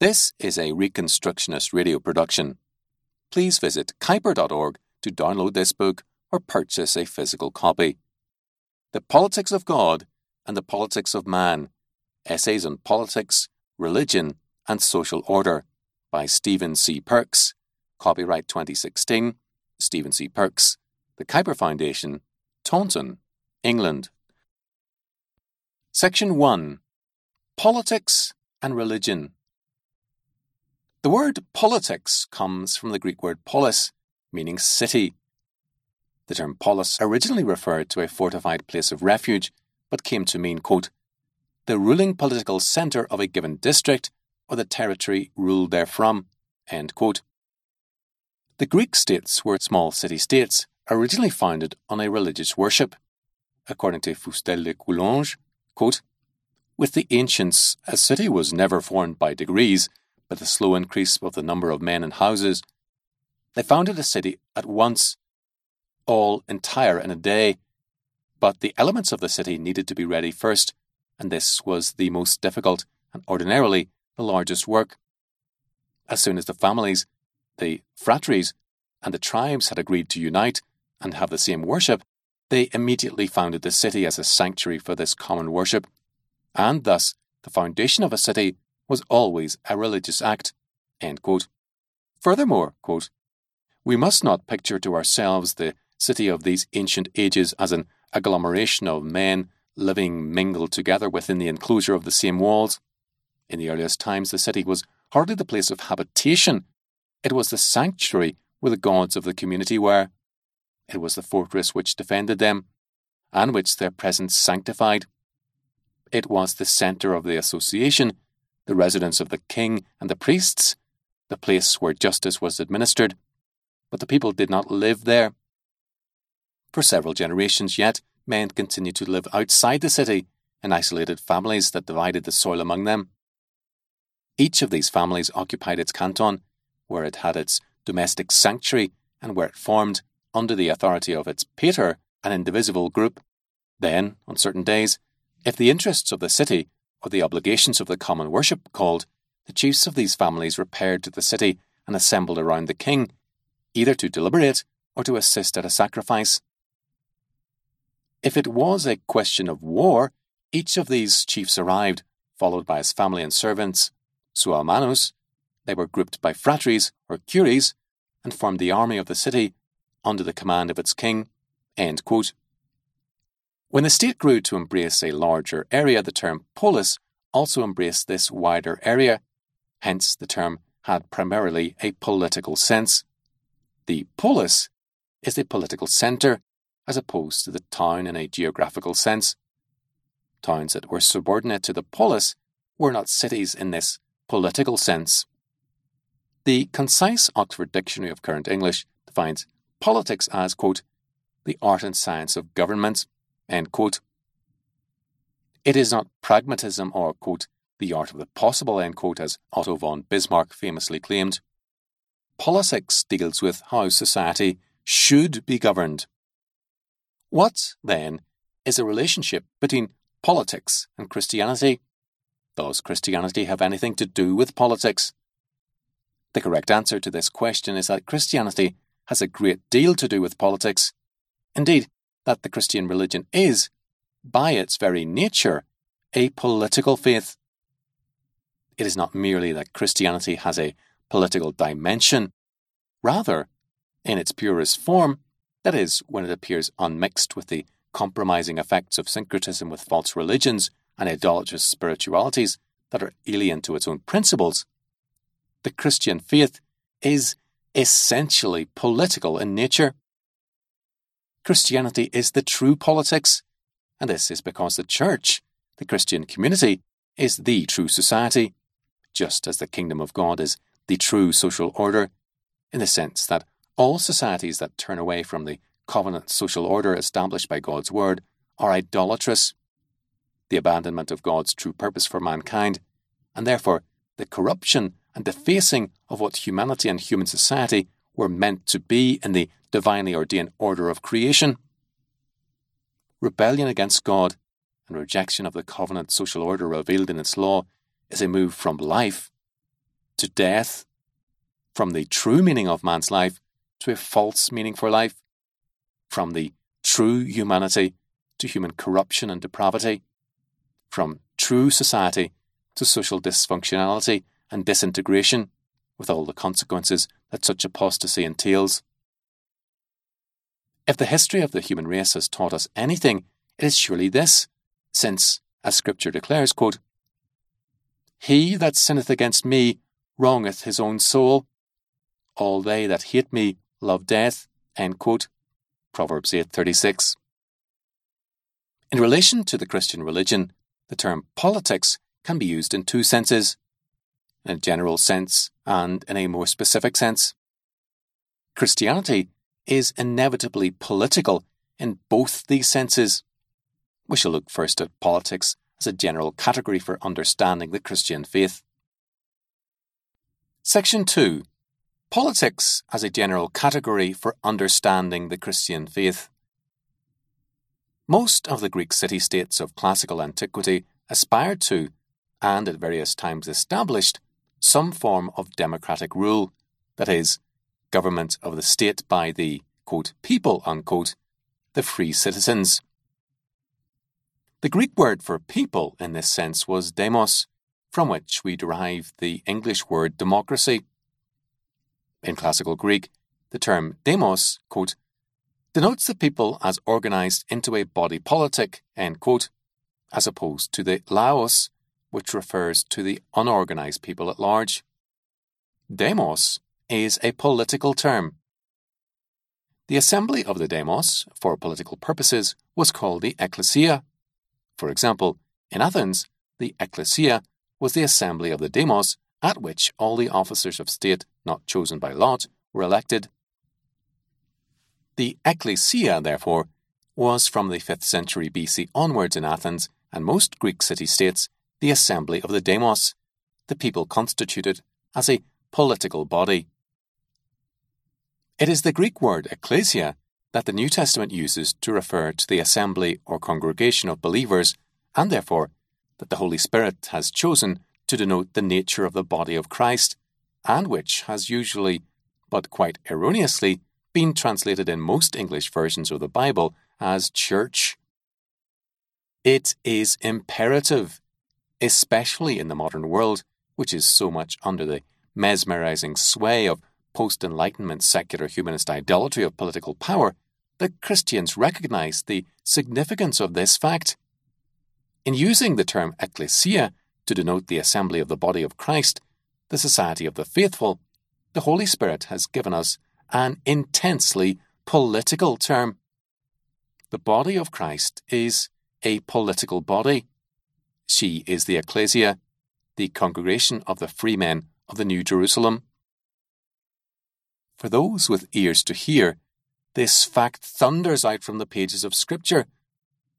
This is a Reconstructionist radio production. Please visit kuyper.org to download this book or purchase a physical copy. The Politics of God and the Politics of Man Essays on Politics, Religion, and Social Order by Stephen C. Perks. Copyright 2016, Stephen C. Perks, The Kuyper Foundation, Taunton, England. Section 1 Politics and Religion. The word politics comes from the Greek word polis, meaning city. The term polis originally referred to a fortified place of refuge, but came to mean, quote, the ruling political centre of a given district or the territory ruled therefrom. The Greek states were small city states, originally founded on a religious worship. According to Fustel de Coulanges, quote, with the ancients, a city was never formed by degrees, but the slow increase of the number of men and houses. They founded a city at once, all entire in a day, but the elements of the city needed to be ready first, and this was the most difficult and ordinarily the largest work. As soon as the families, the phratries, and the tribes had agreed to unite and have the same worship, they immediately founded the city as a sanctuary for this common worship, and thus the foundation of a city was always a religious act. Furthermore, quote, we must not picture to ourselves the city of these ancient ages as an agglomeration of men living mingled together within the enclosure of the same walls. In the earliest times, the city was hardly the place of habitation, it was the sanctuary where the gods of the community were. It was the fortress which defended them, and which their presence sanctified. It was the centre of the association, the residence of the king and the priests, the place where justice was administered. But the people did not live there. For several generations yet, men continued to live outside the city in isolated families that divided the soil among them. Each of these families occupied its canton, where it had its domestic sanctuary and where it formed, under the authority of its pater, an indivisible group. Then, on certain days, if the interests of the city or the obligations of the common worship called, the chiefs of these families repaired to the city and assembled around the king, either to deliberate or to assist at a sacrifice. If it was a question of war, each of these chiefs arrived, followed by his family and servants. sua manus, they were grouped by phratries or curies and formed the army of the city under the command of its king. When the state grew to embrace a larger area, the term polis also embraced this wider area. Hence, the term had primarily a political sense. The polis is the political centre as opposed to the town in a geographical sense. Towns that were subordinate to the polis were not cities in this political sense. The concise Oxford Dictionary of Current English defines politics as, quote, the art and science of government, end quote. It is not pragmatism or, quote, the art of the possible, end quote, as Otto von Bismarck famously claimed. Politics deals with how society should be governed. What, then, is the relationship between politics and Christianity? Does Christianity have anything to do with politics? The correct answer to this question is that Christianity has a great deal to do with politics. Indeed, that the Christian religion is, by its very nature, a political faith. It is not merely that Christianity has a political dimension. Rather, in its purest form, that is, when it appears unmixed with the compromising effects of syncretism with false religions and idolatrous spiritualities that are alien to its own principles. The Christian faith is essentially political in nature. Christianity is the true politics, and this is because the Church, the Christian community, is the true society, just as the kingdom of God is the true social order, in the sense that all societies that turn away from the covenant social order established by God's word are idolatrous, the abandonment of God's true purpose for mankind, and therefore the corruption and defacing of what humanity and human society were meant to be in the divinely ordained order of creation. Rebellion against God and rejection of the covenant social order revealed in its law is a move from life, to death, from the true meaning of man's life to a false meaning for life, from the true humanity to human corruption and depravity, from true society to social dysfunctionality and disintegration, with all the consequences that such apostasy entails. If the history of the human race has taught us anything, it is surely this, since, as Scripture declares, quote, He that sinneth against me wrongeth his own soul. All they that hate me love death. End quote. Proverbs 8:36. In relation to the Christian religion, the term politics can be used in two senses, in a general sense and in a more specific sense. Christianity is inevitably political in both these senses. We shall look first at politics as a general category for understanding the Christian faith. Section 2 Politics as a general category for understanding the Christian faith. Most of the Greek city states of classical antiquity aspired to, and at various times established, some form of democratic rule, that is, government of the state by the quote, people, unquote, the free citizens. The Greek word for people in this sense was demos, from which we derive the English word democracy. In classical Greek, the term demos, quote, denotes the people as organized into a body politic, end quote, as opposed to the laos, which refers to the unorganized people at large. Demos is a political term. The assembly of the demos, for political purposes, was called the ecclesia. For example, in Athens, the ecclesia was the assembly of the demos at which all the officers of state not chosen by lot were elected. The ecclesia, therefore, was from the 5th century BC onwards in Athens and most Greek city states the assembly of the demos, the people constituted as a political body. It is the Greek word ecclesia that the New Testament uses to refer to the assembly or congregation of believers, and therefore that the Holy Spirit has chosen to denote the nature of the body of Christ, and which has usually, but quite erroneously, been translated in most English versions of the Bible as church. It is imperative, especially in the modern world, which is so much under the mesmerizing sway of post Enlightenment secular humanist idolatry of political power, that Christians recognize the significance of this fact. In using the term ecclesia to denote the assembly of the body of Christ, the society of the faithful, the Holy Spirit has given us an intensely political term. The body of Christ is a political body. She is the ecclesia, the congregation of the free men of the New Jerusalem. For those with ears to hear, this fact thunders out from the pages of Scripture,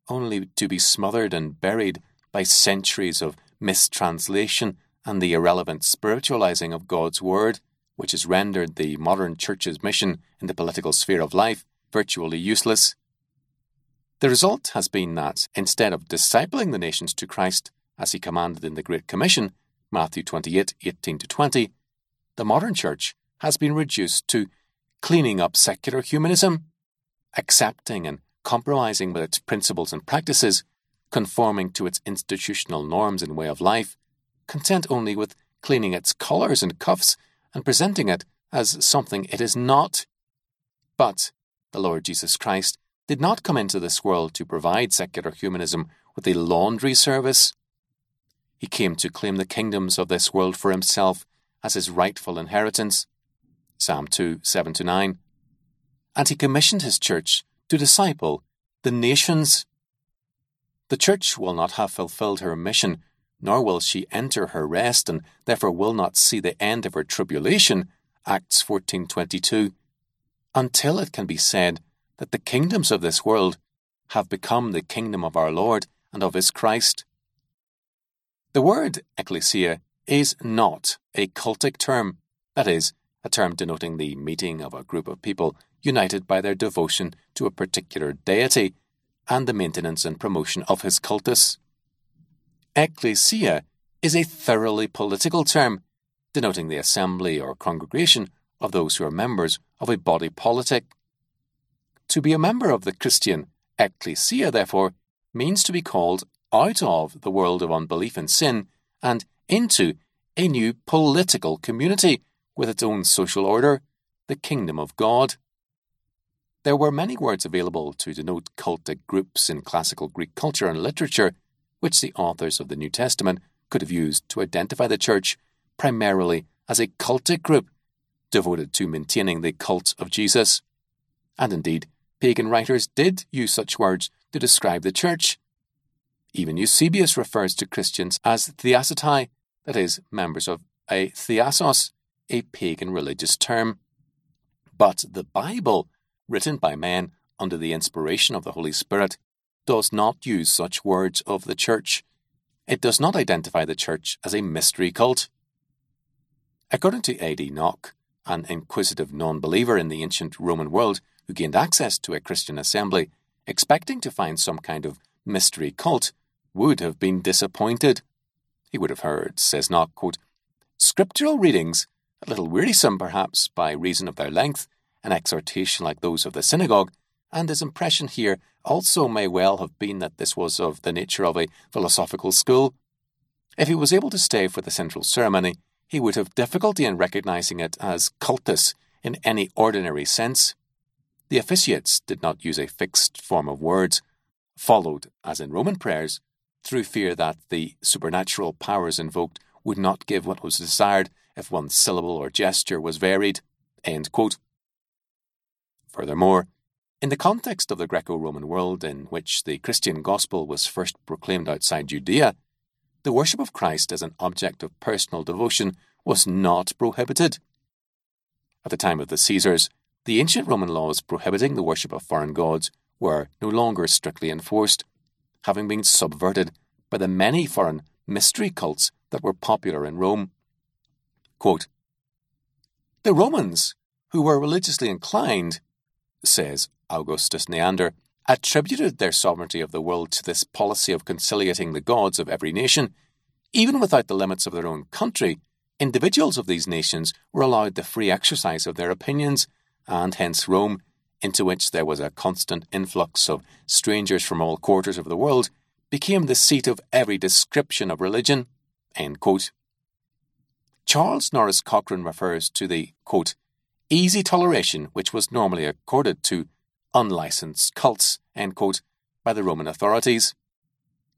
only to be smothered and buried by centuries of mistranslation and the irrelevant spiritualizing of God's Word, which has rendered the modern Church's mission in the political sphere of life virtually useless. The result has been that, instead of discipling the nations to Christ as he commanded in the Great Commission, Matthew 28 18 20, the modern Church has been reduced to cleaning up secular humanism, accepting and compromising with its principles and practices, conforming to its institutional norms and way of life, content only with cleaning its collars and cuffs and presenting it as something it is not. But the Lord Jesus Christ did not come into this world to provide secular humanism with a laundry service. He came to claim the kingdoms of this world for himself as his rightful inheritance. Psalm 2 7 9. And he commissioned his church to disciple the nations. The church will not have fulfilled her mission, nor will she enter her rest, and therefore will not see the end of her tribulation, Acts 14:22, until it can be said that the kingdoms of this world have become the kingdom of our Lord and of his Christ. The word ecclesia is not a cultic term, that is, a term denoting the meeting of a group of people united by their devotion to a particular deity and the maintenance and promotion of his cultus. Ecclesia is a thoroughly political term, denoting the assembly or congregation of those who are members of a body politic. To be a member of the Christian ecclesia, therefore, means to be called out of the world of unbelief and sin and into a new political community with its own social order, the kingdom of God. There were many words available to denote cultic groups in classical Greek culture and literature, which the authors of the New Testament could have used to identify the church primarily as a cultic group devoted to maintaining the cult of Jesus. And indeed, pagan writers did use such words to describe the church. Even Eusebius refers to Christians as thiasotai, that is, members of a thiasos, a pagan religious term. But the Bible, written by men under the inspiration of the Holy Spirit, does not use such words of the church. It does not identify the church as a mystery cult. According to A.D. Nock, an inquisitive non believer in the ancient Roman world who gained access to a Christian assembly, expecting to find some kind of mystery cult, would have been disappointed. He would have heard, says Nock, quote, scriptural readings, a little wearisome perhaps by reason of their length, an exhortation like those of the synagogue, and his impression here also may well have been that this was of the nature of a philosophical school. If he was able to stay for the central ceremony, he would have difficulty in recognizing it as cultus in any ordinary sense. The officiates did not use a fixed form of words, followed, as in Roman prayers, through fear that the supernatural powers invoked would not give what was desired if one syllable or gesture was varied. Furthermore, in the context of the Greco Roman world in which the Christian gospel was first proclaimed outside Judea, the worship of Christ as an object of personal devotion was not prohibited. At the time of the Caesars, the ancient Roman laws prohibiting the worship of foreign gods were no longer strictly enforced, having been subverted by the many foreign mystery cults that were popular in Rome. Quote, the Romans, who were religiously inclined, says Augustus Neander, attributed their sovereignty of the world to this policy of conciliating the gods of every nation. Even without the limits of their own country, individuals of these nations were allowed the free exercise of their opinions, and hence Rome, into which there was a constant influx of strangers from all quarters of the world, became the seat of every description of religion. Charles Norris Cochrane refers to the quote, easy toleration which was normally accorded to unlicensed cults, quote, by the Roman authorities.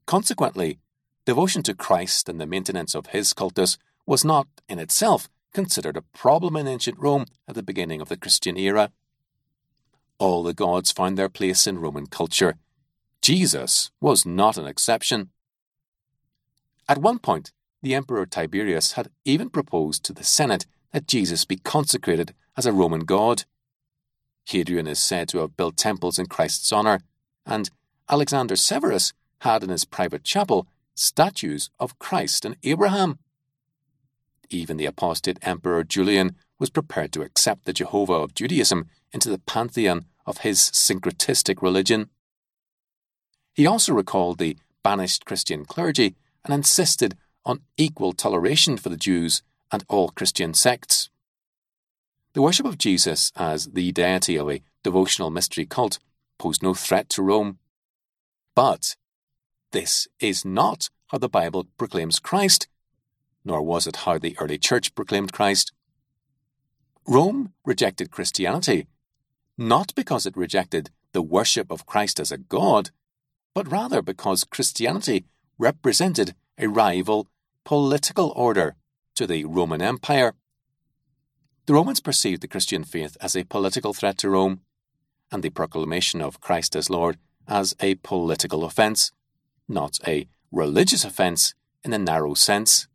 Consequently, devotion to Christ and the maintenance of his cultus was not, in itself, considered a problem in ancient Rome at the beginning of the Christian era. All the gods found their place in Roman culture. Jesus was not an exception. At one point, the Emperor Tiberius had even proposed to the Senate that Jesus be consecrated as a Roman god. Hadrian is said to have built temples in Christ's honour, and Alexander Severus had in his private chapel statues of Christ and Abraham. Even the apostate Emperor Julian was prepared to accept the Jehovah of Judaism into the pantheon of his syncretistic religion. He also recalled the banished Christian clergy and insisted on equal toleration for the Jews and all Christian sects. The worship of Jesus as the deity of a devotional mystery cult posed no threat to Rome. But this is not how the Bible proclaims Christ, nor was it how the early church proclaimed Christ. Rome rejected Christianity, not because it rejected the worship of Christ as a god, but rather because Christianity represented a rival political order to the Roman Empire the Romans perceived the Christian faith as a political threat to Rome, and the proclamation of Christ as Lord as a political offence, not a religious offence in a narrow sense.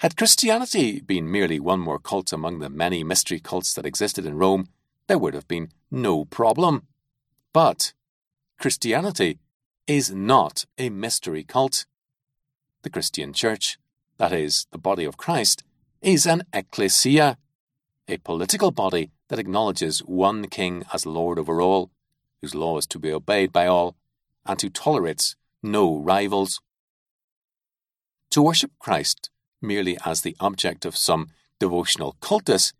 Had Christianity been merely one more cult among the many mystery cults that existed in Rome, there would have been no problem. But Christianity is not a mystery cult. The Christian Church, that is, the body of Christ, is an ecclesia, a political body that acknowledges one king as Lord over all, whose law is to be obeyed by all, and who tolerates no rivals. To worship Christ merely as the object of some devotional cultus,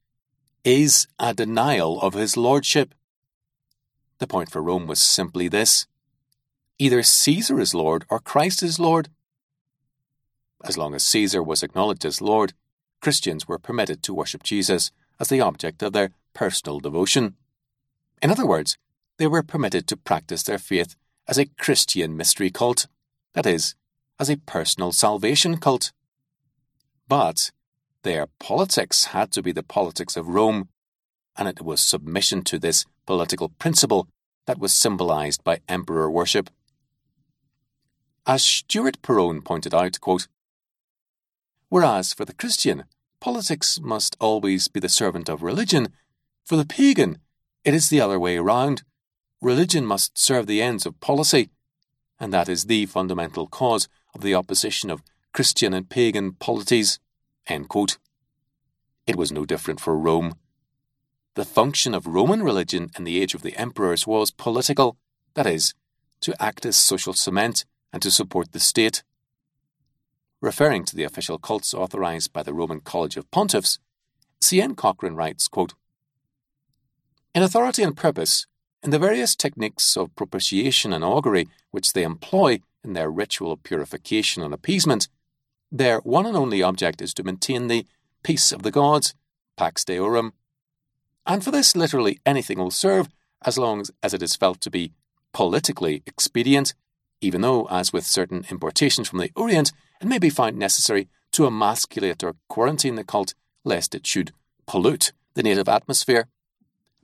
is a denial of his lordship. The point for Rome was simply this either Caesar is Lord or Christ is Lord. As long as Caesar was acknowledged as Lord, Christians were permitted to worship Jesus as the object of their personal devotion. In other words, they were permitted to practice their faith as a Christian mystery cult, that is, as a personal salvation cult. But their politics had to be the politics of Rome, and it was submission to this political principle that was symbolized by emperor worship. As Stewart Perowne pointed out, quote, Whereas for the Christian, politics must always be the servant of religion, for the pagan, it is the other way round. Religion must serve the ends of policy, and that is the fundamental cause of the opposition of Christian and pagan polities. It was no different for Rome. The function of Roman religion in the age of the emperors was political, that is, to act as social cement and to support the state referring to the official cults authorized by the Roman College of Pontiffs, C.N. Cochrane writes, quote, In authority and purpose, in the various techniques of propitiation and augury which they employ in their ritual purification and appeasement, their one and only object is to maintain the peace of the gods, pax deorum. And for this, literally anything will serve as long as it is felt to be politically expedient, even though, as with certain importations from the Orient, it may be found necessary to emasculate or quarantine the cult lest it should pollute the native atmosphere.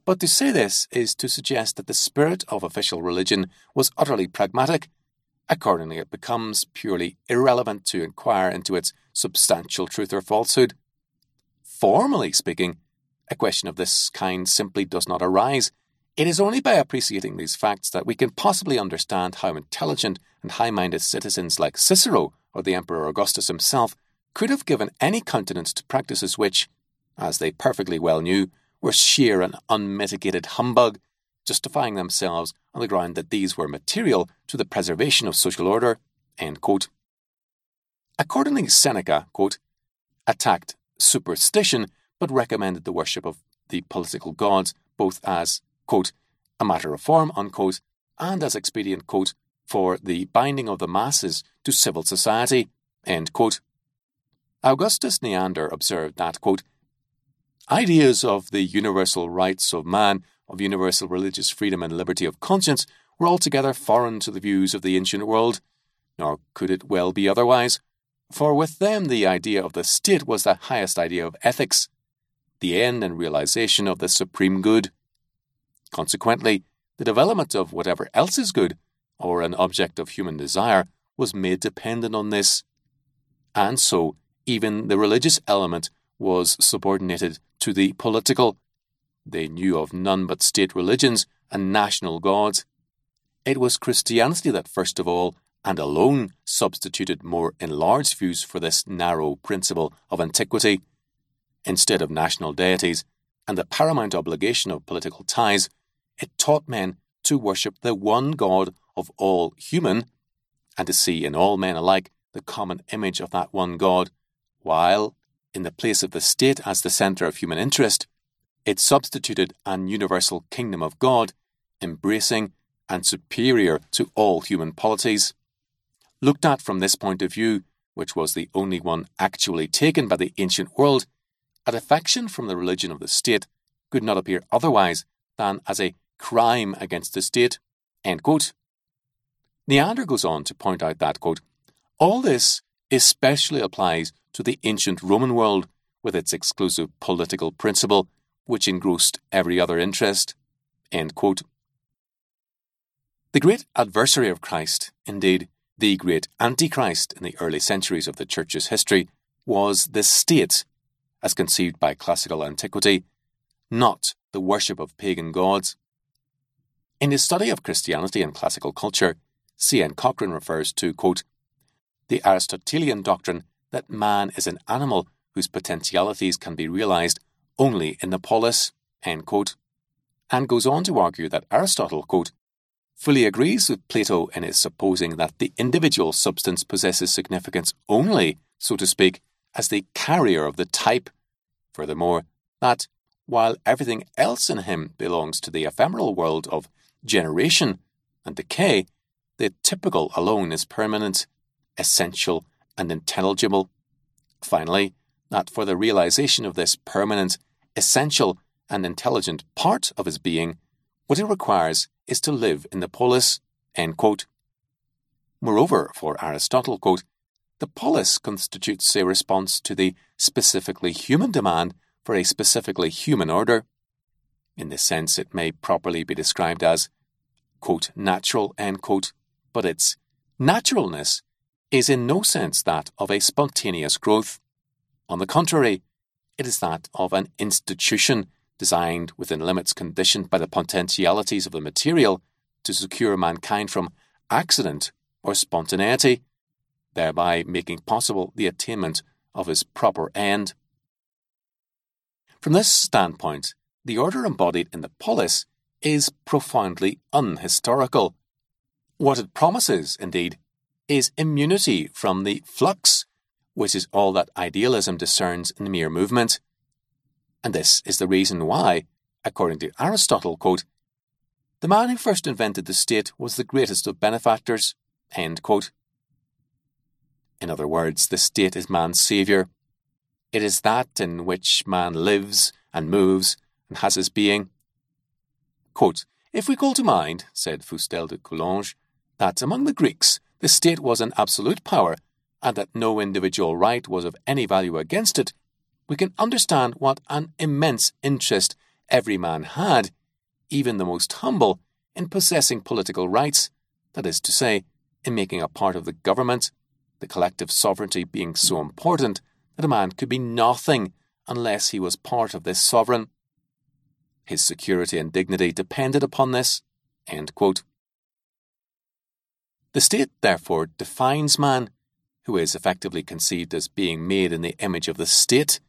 But to say this is to suggest that the spirit of official religion was utterly pragmatic. Accordingly, it becomes purely irrelevant to inquire into its substantial truth or falsehood. Formally speaking, a question of this kind simply does not arise. It is only by appreciating these facts that we can possibly understand how intelligent and high minded citizens like Cicero or the Emperor Augustus himself could have given any countenance to practices which, as they perfectly well knew, were sheer and unmitigated humbug, justifying themselves on the ground that these were material to the preservation of social order. Accordingly, Seneca quote, attacked superstition but recommended the worship of the political gods both as quote, a matter of form unquote, and as expedient quote, for the binding of the masses to civil society. Augustus Neander observed that, quote, Ideas of the universal rights of man, of universal religious freedom and liberty of conscience, were altogether foreign to the views of the ancient world, nor could it well be otherwise, for with them the idea of the state was the highest idea of ethics, the end and realization of the supreme good. Consequently, the development of whatever else is good or an object of human desire, was made dependent on this. And so, even the religious element was subordinated to the political. They knew of none but state religions and national gods. It was Christianity that, first of all, and alone, substituted more enlarged views for this narrow principle of antiquity. Instead of national deities and the paramount obligation of political ties, it taught men to worship the one God of all human, and to see in all men alike the common image of that one God, while, in the place of the state as the centre of human interest, it substituted an universal kingdom of God, embracing and superior to all human polities. Looked at from this point of view, which was the only one actually taken by the ancient world, a defection from the religion of the state could not appear otherwise than as a crime against the state. Neander goes on to point out that, quote, all this especially applies to the ancient Roman world with its exclusive political principle, which engrossed every other interest. The great adversary of Christ, indeed, the great Antichrist in the early centuries of the Church's history, was the state, as conceived by classical antiquity, not the worship of pagan gods. In his study of Christianity and classical culture, C.N. Cochrane refers to, quote, the Aristotelian doctrine that man is an animal whose potentialities can be realized only in the polis, quote, and goes on to argue that Aristotle, quote, fully agrees with Plato in his supposing that the individual substance possesses significance only, so to speak, as the carrier of the type. Furthermore, that while everything else in him belongs to the ephemeral world of generation and decay, the typical alone is permanent, essential, and intelligible. Finally, that for the realization of this permanent, essential, and intelligent part of his being, what he requires is to live in the polis. Moreover, for Aristotle, quote, the polis constitutes a response to the specifically human demand for a specifically human order. In this sense, it may properly be described as, quote, natural, end quote, but its naturalness is in no sense that of a spontaneous growth. On the contrary, it is that of an institution designed within limits conditioned by the potentialities of the material to secure mankind from accident or spontaneity, thereby making possible the attainment of his proper end. From this standpoint, the order embodied in the polis is profoundly unhistorical. What it promises, indeed, is immunity from the flux, which is all that idealism discerns in mere movement. And this is the reason why, according to Aristotle, quote, the man who first invented the state was the greatest of benefactors. In other words, the state is man's saviour. It is that in which man lives and moves and has his being. Quote, if we call to mind, said Fustel de Coulanges, that among the Greeks the state was an absolute power, and that no individual right was of any value against it, we can understand what an immense interest every man had, even the most humble, in possessing political rights, that is to say, in making a part of the government, the collective sovereignty being so important that a man could be nothing unless he was part of this sovereign. His security and dignity depended upon this. The state, therefore, defines man, who is effectively conceived as being made in the image of the state.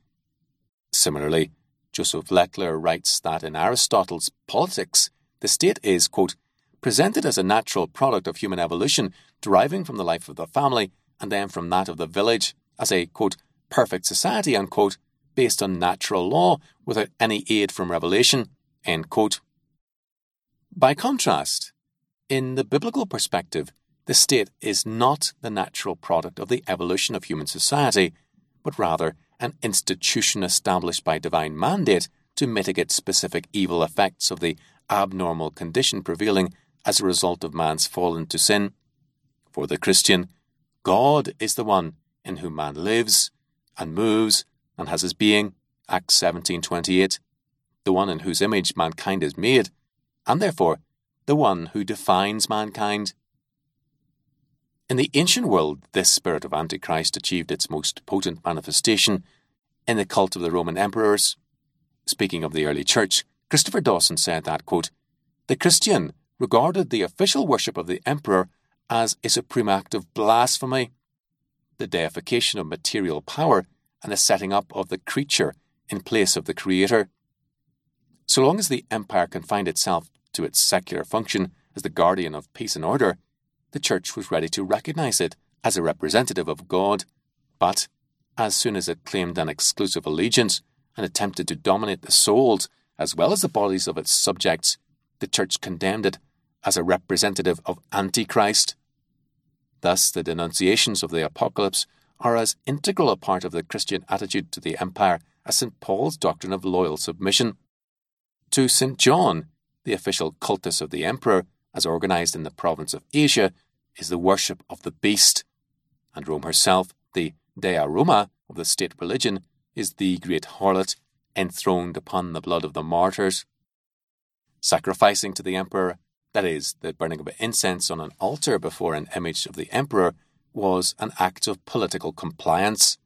Similarly, Joseph Lecler writes that in Aristotle's Politics, the state is, quote, presented as a natural product of human evolution deriving from the life of the family and then from that of the village, as a, quote, perfect society, unquote, based on natural law without any aid from revelation, end quote. By contrast, in the biblical perspective, the state is not the natural product of the evolution of human society, but rather an institution established by divine mandate to mitigate specific evil effects of the abnormal condition prevailing as a result of man's fall into sin. For the Christian, God is the one in whom man lives and moves and has his being, Acts 17:28, the one in whose image mankind is made, and therefore the one who defines mankind in the ancient world, this spirit of Antichrist achieved its most potent manifestation in the cult of the Roman emperors. Speaking of the early church, Christopher Dawson said that, quote, the Christian regarded the official worship of the emperor as a supreme act of blasphemy, the deification of material power, and the setting up of the creature in place of the creator. So long as the empire confined itself to its secular function as the guardian of peace and order, the Church was ready to recognize it as a representative of God, but as soon as it claimed an exclusive allegiance and attempted to dominate the souls as well as the bodies of its subjects, the Church condemned it as a representative of Antichrist. Thus, the denunciations of the Apocalypse are as integral a part of the Christian attitude to the empire as St. Paul's doctrine of loyal submission. To St. John, the official cultus of the emperor, as organized in the province of Asia, is the worship of the beast, and Rome herself, the Dea Roma of the state religion, is the great harlot enthroned upon the blood of the martyrs. Sacrificing to the emperor, that is, the burning of incense on an altar before an image of the emperor, was an act of political compliance.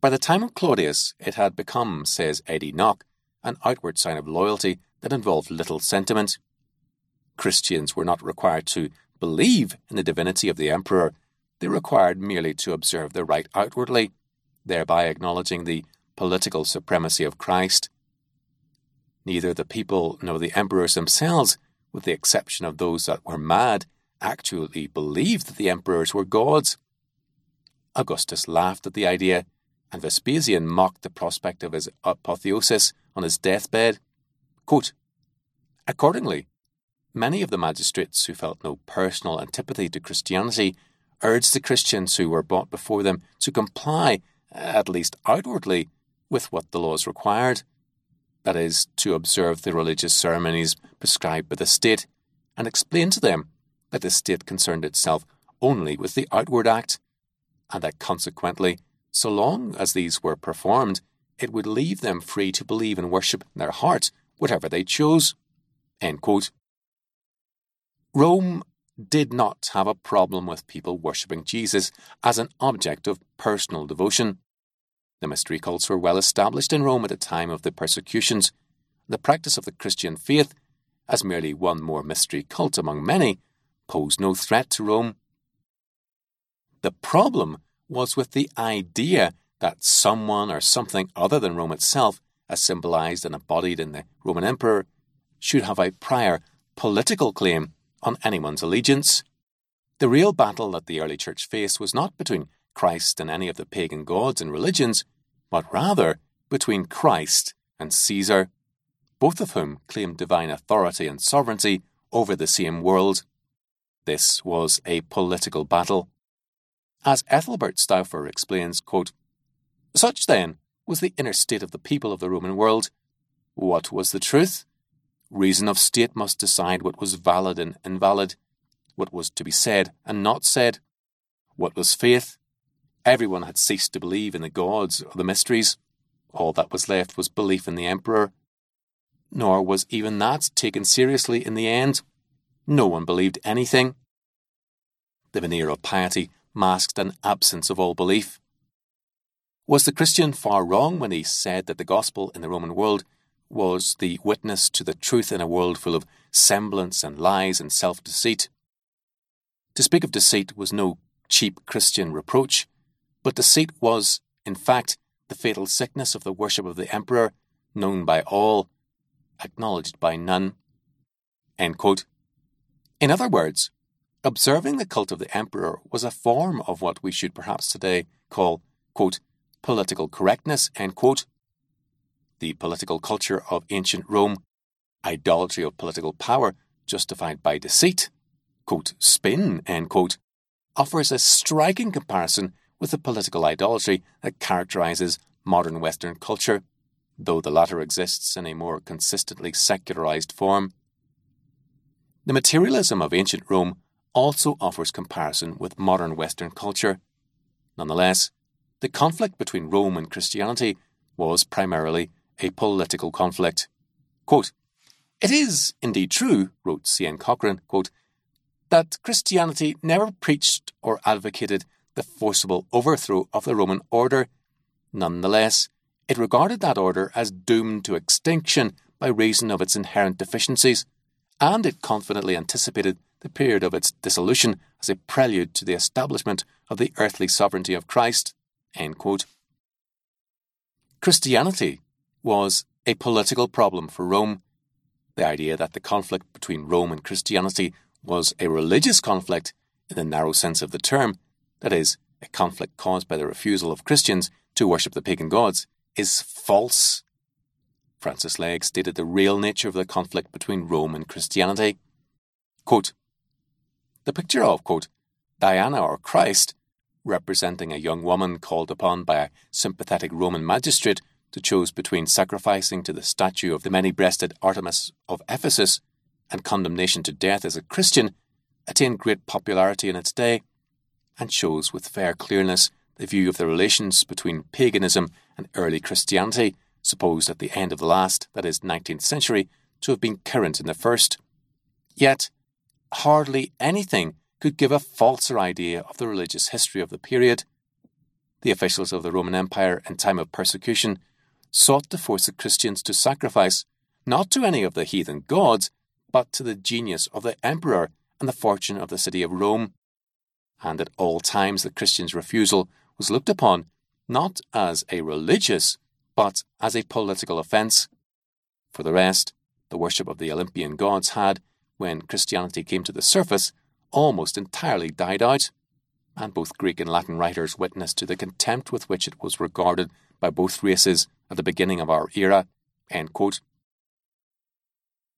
By the time of Claudius, it had become, says A.D. Nock, an outward sign of loyalty that involved little sentiment. Christians were not required to believe in the divinity of the emperor, they required merely to observe the rite outwardly, thereby acknowledging the political supremacy of Christ. Neither the people nor the emperors themselves, with the exception of those that were mad, actually believed that the emperors were gods. Augustus laughed at the idea, and Vespasian mocked the prospect of his apotheosis on his deathbed. Quote, Accordingly, many of the magistrates who felt no personal antipathy to Christianity urged the Christians who were brought before them to comply, at least outwardly, with what the laws required that is, to observe the religious ceremonies prescribed by the state, and explain to them that the state concerned itself only with the outward act, and that consequently, so long as these were performed, it would leave them free to believe and worship in their heart whatever they chose. Rome did not have a problem with people worshipping Jesus as an object of personal devotion. The mystery cults were well established in Rome at the time of the persecutions. The practice of the Christian faith, as merely one more mystery cult among many, posed no threat to Rome. The problem was with the idea that someone or something other than Rome itself, as symbolized and embodied in the Roman emperor, should have a prior political claim on anyone's allegiance. The real battle that the early church faced was not between Christ and any of the pagan gods and religions, but rather between Christ and Caesar, both of whom claimed divine authority and sovereignty over the same world. This was a political battle. As Ethelbert Stauffer explains, quote, Such then was the inner state of the people of the Roman world. What was the truth? Reason of state must decide what was valid and invalid, what was to be said and not said, what was faith, Everyone had ceased to believe in the gods or the mysteries. All that was left was belief in the emperor. Nor was even that taken seriously in the end. No one believed anything. The veneer of piety masked an absence of all belief. Was the Christian far wrong when he said that the gospel in the Roman world was the witness to the truth in a world full of semblance and lies and self deceit? To speak of deceit was no cheap Christian reproach. But deceit was, in fact, the fatal sickness of the worship of the emperor, known by all, acknowledged by none. In other words, observing the cult of the emperor was a form of what we should perhaps today call, quote, political correctness, The political culture of ancient Rome, idolatry of political power justified by deceit, quote, spin, quote, offers a striking comparison with the political idolatry that characterizes modern Western culture, though the latter exists in a more consistently secularized form. The materialism of ancient Rome also offers comparison with modern Western culture. Nonetheless, the conflict between Rome and Christianity was primarily a political conflict. Quote, it is indeed true, wrote C.N. Cochrane, quote, that Christianity never preached or advocated the forcible overthrow of the Roman order. Nonetheless, it regarded that order as doomed to extinction by reason of its inherent deficiencies, and it confidently anticipated the period of its dissolution as a prelude to the establishment of the earthly sovereignty of Christ. Christianity was a political problem for Rome. The idea that the conflict between Rome and Christianity was a religious conflict, in the narrow sense of the term, that is, a conflict caused by the refusal of Christians to worship the pagan gods, is false. Francis Legge stated the real nature of the conflict between Rome and Christianity. Quote, the picture of, quote, Diana or Christ, representing a young woman called upon by a sympathetic Roman magistrate to choose between sacrificing to the statue of the many breasted Artemis of Ephesus and condemnation to death as a Christian, attained great popularity in its day and shows with fair clearness the view of the relations between paganism and early Christianity, supposed at the end of the last, that is, 19th century, to have been current in the first. Yet, hardly anything could give a falser idea of the religious history of the period. The officials of the Roman Empire in time of persecution sought to force the Christians to sacrifice not to any of the heathen gods, but to the genius of the emperor and the fortune of the city of Rome and at all times the Christian's refusal was looked upon not as a religious, but as a political offence. For the rest, the worship of the Olympian gods had, when Christianity came to the surface, almost entirely died out. and both Greek and Latin writers witness to the contempt with which it was regarded by both races at the beginning of our era.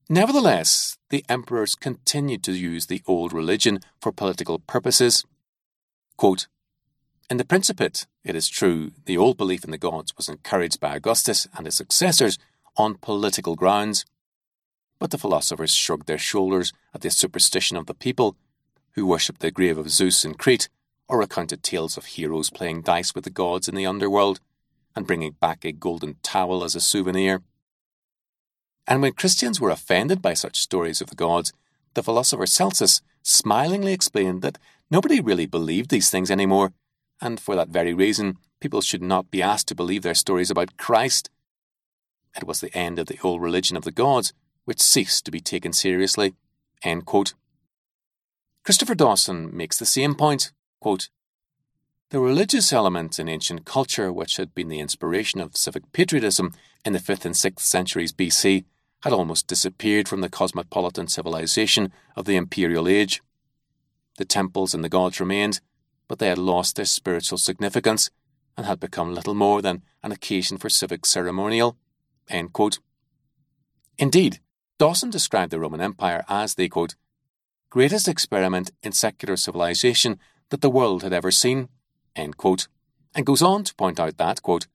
Nevertheless, the emperors continued to use the old religion for political purposes. Quote, in the Principate, it is true, the old belief in the gods was encouraged by Augustus and his successors on political grounds. But the philosophers shrugged their shoulders at the superstition of the people, who worshipped the grave of Zeus in Crete, or recounted tales of heroes playing dice with the gods in the underworld, and bringing back a golden towel as a souvenir. And when Christians were offended by such stories of the gods, the philosopher Celsus smilingly explained that nobody really believed these things anymore and for that very reason, people should not be asked to believe their stories about Christ. It was the end of the old religion of the gods, which ceased to be taken seriously. Christopher Dawson makes the same point. Quote, the religious element in ancient culture, which had been the inspiration of civic patriotism in the 5th and 6th centuries BC, had almost disappeared from the cosmopolitan civilization of the imperial age. The temples and the gods remained, but they had lost their spiritual significance and had become little more than an occasion for civic ceremonial. Indeed, Dawson described the Roman Empire as the quote, greatest experiment in secular civilization that the world had ever seen, and goes on to point out that, quote,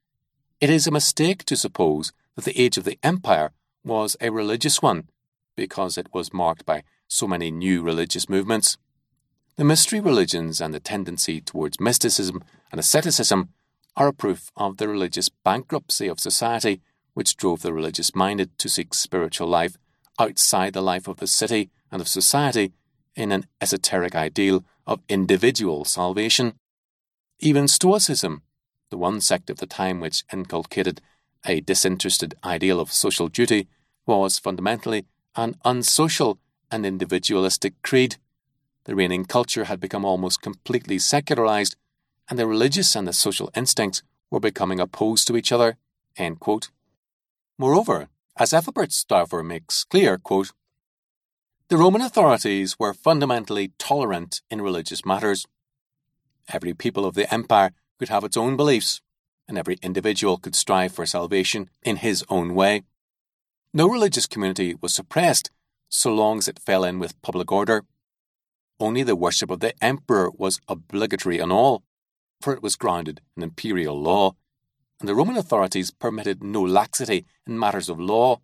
it is a mistake to suppose that the age of the empire was a religious one, because it was marked by so many new religious movements. The mystery religions and the tendency towards mysticism and asceticism are a proof of the religious bankruptcy of society, which drove the religious minded to seek spiritual life outside the life of the city and of society in an esoteric ideal of individual salvation. Even Stoicism, the one sect of the time which inculcated a disinterested ideal of social duty, was fundamentally an unsocial and individualistic creed the reigning culture had become almost completely secularized, and the religious and the social instincts were becoming opposed to each other. Moreover, as Ethelbert Stauffer makes clear, quote, the Roman authorities were fundamentally tolerant in religious matters. Every people of the empire could have its own beliefs, and every individual could strive for salvation in his own way. No religious community was suppressed so long as it fell in with public order only the worship of the emperor was obligatory on all, for it was grounded in imperial law, and the Roman authorities permitted no laxity in matters of law.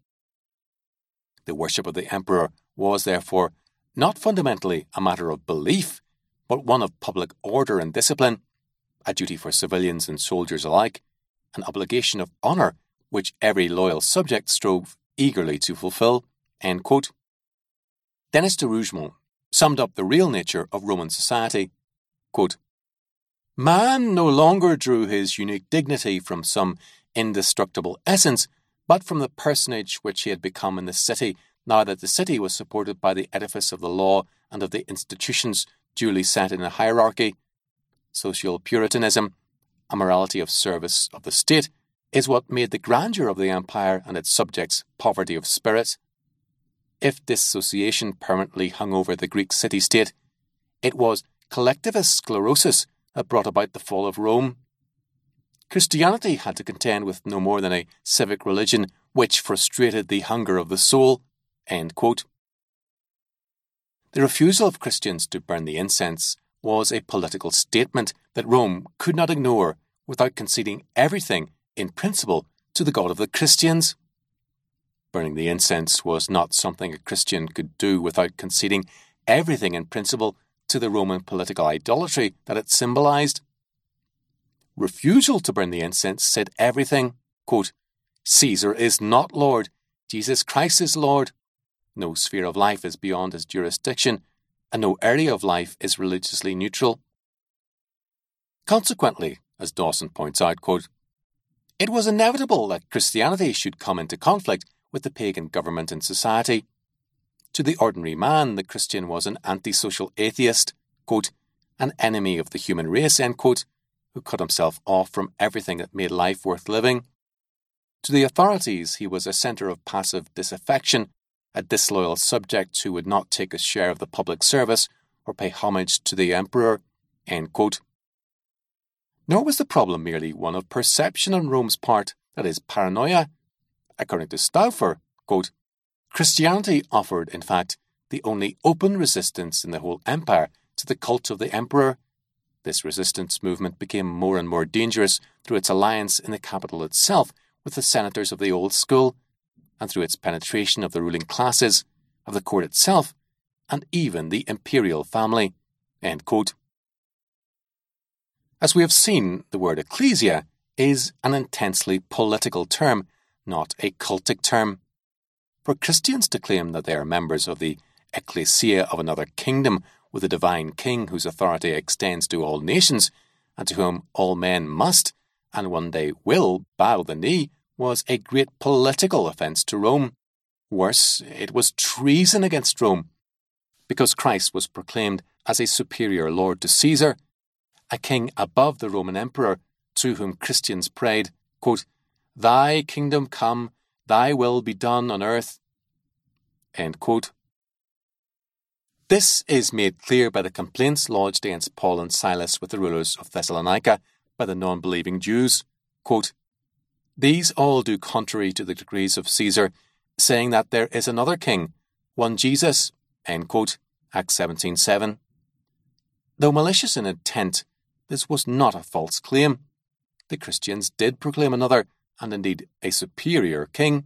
The worship of the emperor was, therefore, not fundamentally a matter of belief, but one of public order and discipline, a duty for civilians and soldiers alike, an obligation of honour which every loyal subject strove eagerly to fulfil. Denis de Rougemont summed up the real nature of Roman society. Quote, Man no longer drew his unique dignity from some indestructible essence, but from the personage which he had become in the city, now that the city was supported by the edifice of the law and of the institutions duly set in a hierarchy. Social Puritanism, a morality of service of the state, is what made the grandeur of the empire and its subjects poverty of spirit if dissociation permanently hung over the Greek city state, it was collectivist sclerosis that brought about the fall of Rome. Christianity had to contend with no more than a civic religion which frustrated the hunger of the soul. The refusal of Christians to burn the incense was a political statement that Rome could not ignore without conceding everything, in principle, to the God of the Christians. Burning the incense was not something a Christian could do without conceding everything in principle to the Roman political idolatry that it symbolized. Refusal to burn the incense said everything. Quote, Caesar is not Lord, Jesus Christ is Lord. No sphere of life is beyond his jurisdiction, and no area of life is religiously neutral. Consequently, as Dawson points out, quote, it was inevitable that Christianity should come into conflict with the pagan government and society. To the ordinary man, the Christian was an antisocial atheist, quote, an enemy of the human race, quote, who cut himself off from everything that made life worth living. To the authorities, he was a centre of passive disaffection, a disloyal subject who would not take a share of the public service or pay homage to the emperor, Nor was the problem merely one of perception on Rome's part, that is, paranoia. According to Stauffer, quote, Christianity offered, in fact, the only open resistance in the whole empire to the cult of the emperor. This resistance movement became more and more dangerous through its alliance in the capital itself with the senators of the old school, and through its penetration of the ruling classes, of the court itself, and even the imperial family. As we have seen, the word ecclesia is an intensely political term, not a cultic term. For Christians to claim that they are members of the ecclesia of another kingdom with a divine king whose authority extends to all nations, and to whom all men must, and one day will, bow the knee, was a great political offence to Rome. Worse, it was treason against Rome, because Christ was proclaimed as a superior lord to Caesar, a king above the Roman emperor, to whom Christians prayed, quote, Thy kingdom come, thy will be done on earth. This is made clear by the complaints lodged against Paul and Silas with the rulers of Thessalonica by the non believing Jews. Quote, These all do contrary to the decrees of Caesar, saying that there is another king, one Jesus. Quote, Acts 17 7. Though malicious in intent, this was not a false claim. The Christians did proclaim another, and indeed a superior king.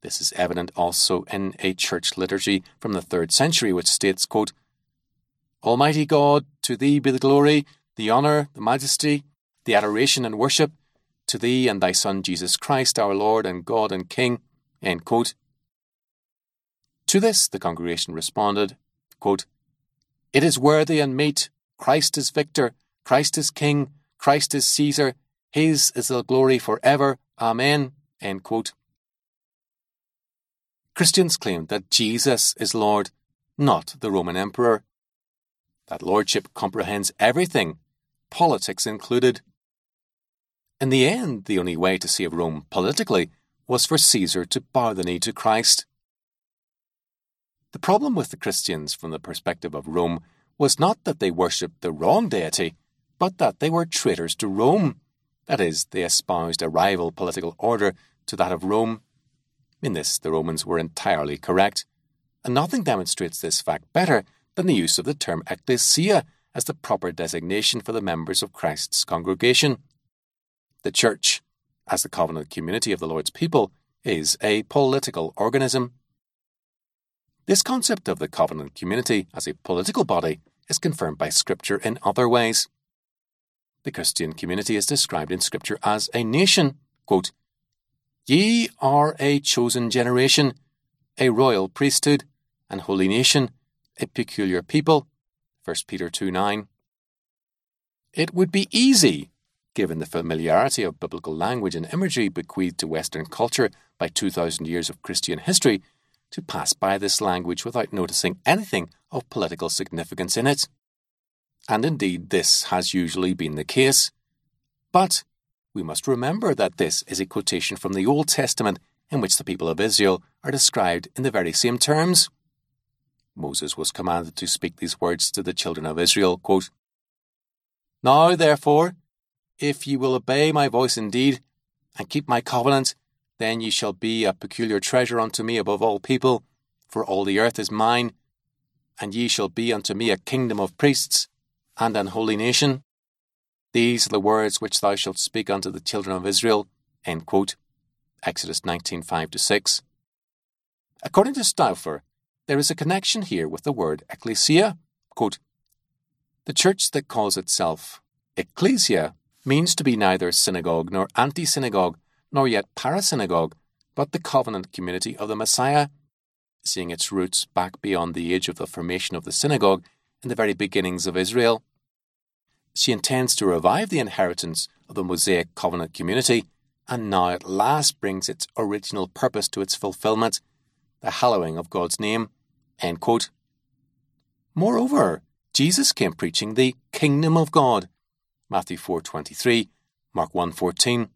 This is evident also in a church liturgy from the third century, which states, quote, Almighty God, to thee be the glory, the honour, the majesty, the adoration and worship, to thee and thy Son Jesus Christ, our Lord and God and King. To this the congregation responded, quote, It is worthy and meet, Christ is victor, Christ is King, Christ is Caesar, his is the glory for ever. Amen. Christians claim that Jesus is Lord, not the Roman Emperor. That lordship comprehends everything, politics included. In the end, the only way to save Rome politically was for Caesar to bow the knee to Christ. The problem with the Christians from the perspective of Rome was not that they worshipped the wrong deity, but that they were traitors to Rome. That is, they espoused a rival political order to that of Rome in this, the Romans were entirely correct, and nothing demonstrates this fact better than the use of the term ecclesia as the proper designation for the members of Christ's congregation. The Church, as the covenant community of the Lord's people, is a political organism. This concept of the covenant community as a political body is confirmed by Scripture in other ways. The Christian community is described in Scripture as a nation, quote, Ye are a chosen generation, a royal priesthood, and holy nation, a peculiar people. 1 Peter 2 9. It would be easy, given the familiarity of biblical language and imagery bequeathed to Western culture by 2,000 years of Christian history, to pass by this language without noticing anything of political significance in it. And indeed, this has usually been the case. But we must remember that this is a quotation from the Old Testament in which the people of Israel are described in the very same terms. Moses was commanded to speak these words to the children of Israel quote, Now, therefore, if ye will obey my voice indeed, and keep my covenant, then ye shall be a peculiar treasure unto me above all people, for all the earth is mine, and ye shall be unto me a kingdom of priests, and an holy nation. These are the words which thou shalt speak unto the children of Israel. Exodus 19 5 6. According to Stauffer, there is a connection here with the word ecclesia. Quote, the church that calls itself ecclesia means to be neither synagogue nor anti synagogue, nor yet parasynagogue, but the covenant community of the Messiah, seeing its roots back beyond the age of the formation of the synagogue in the very beginnings of Israel she intends to revive the inheritance of the Mosaic covenant community and now at last brings its original purpose to its fulfillment, the hallowing of God's name. Moreover, Jesus came preaching the kingdom of God, Matthew 4:23, Mark 1:14,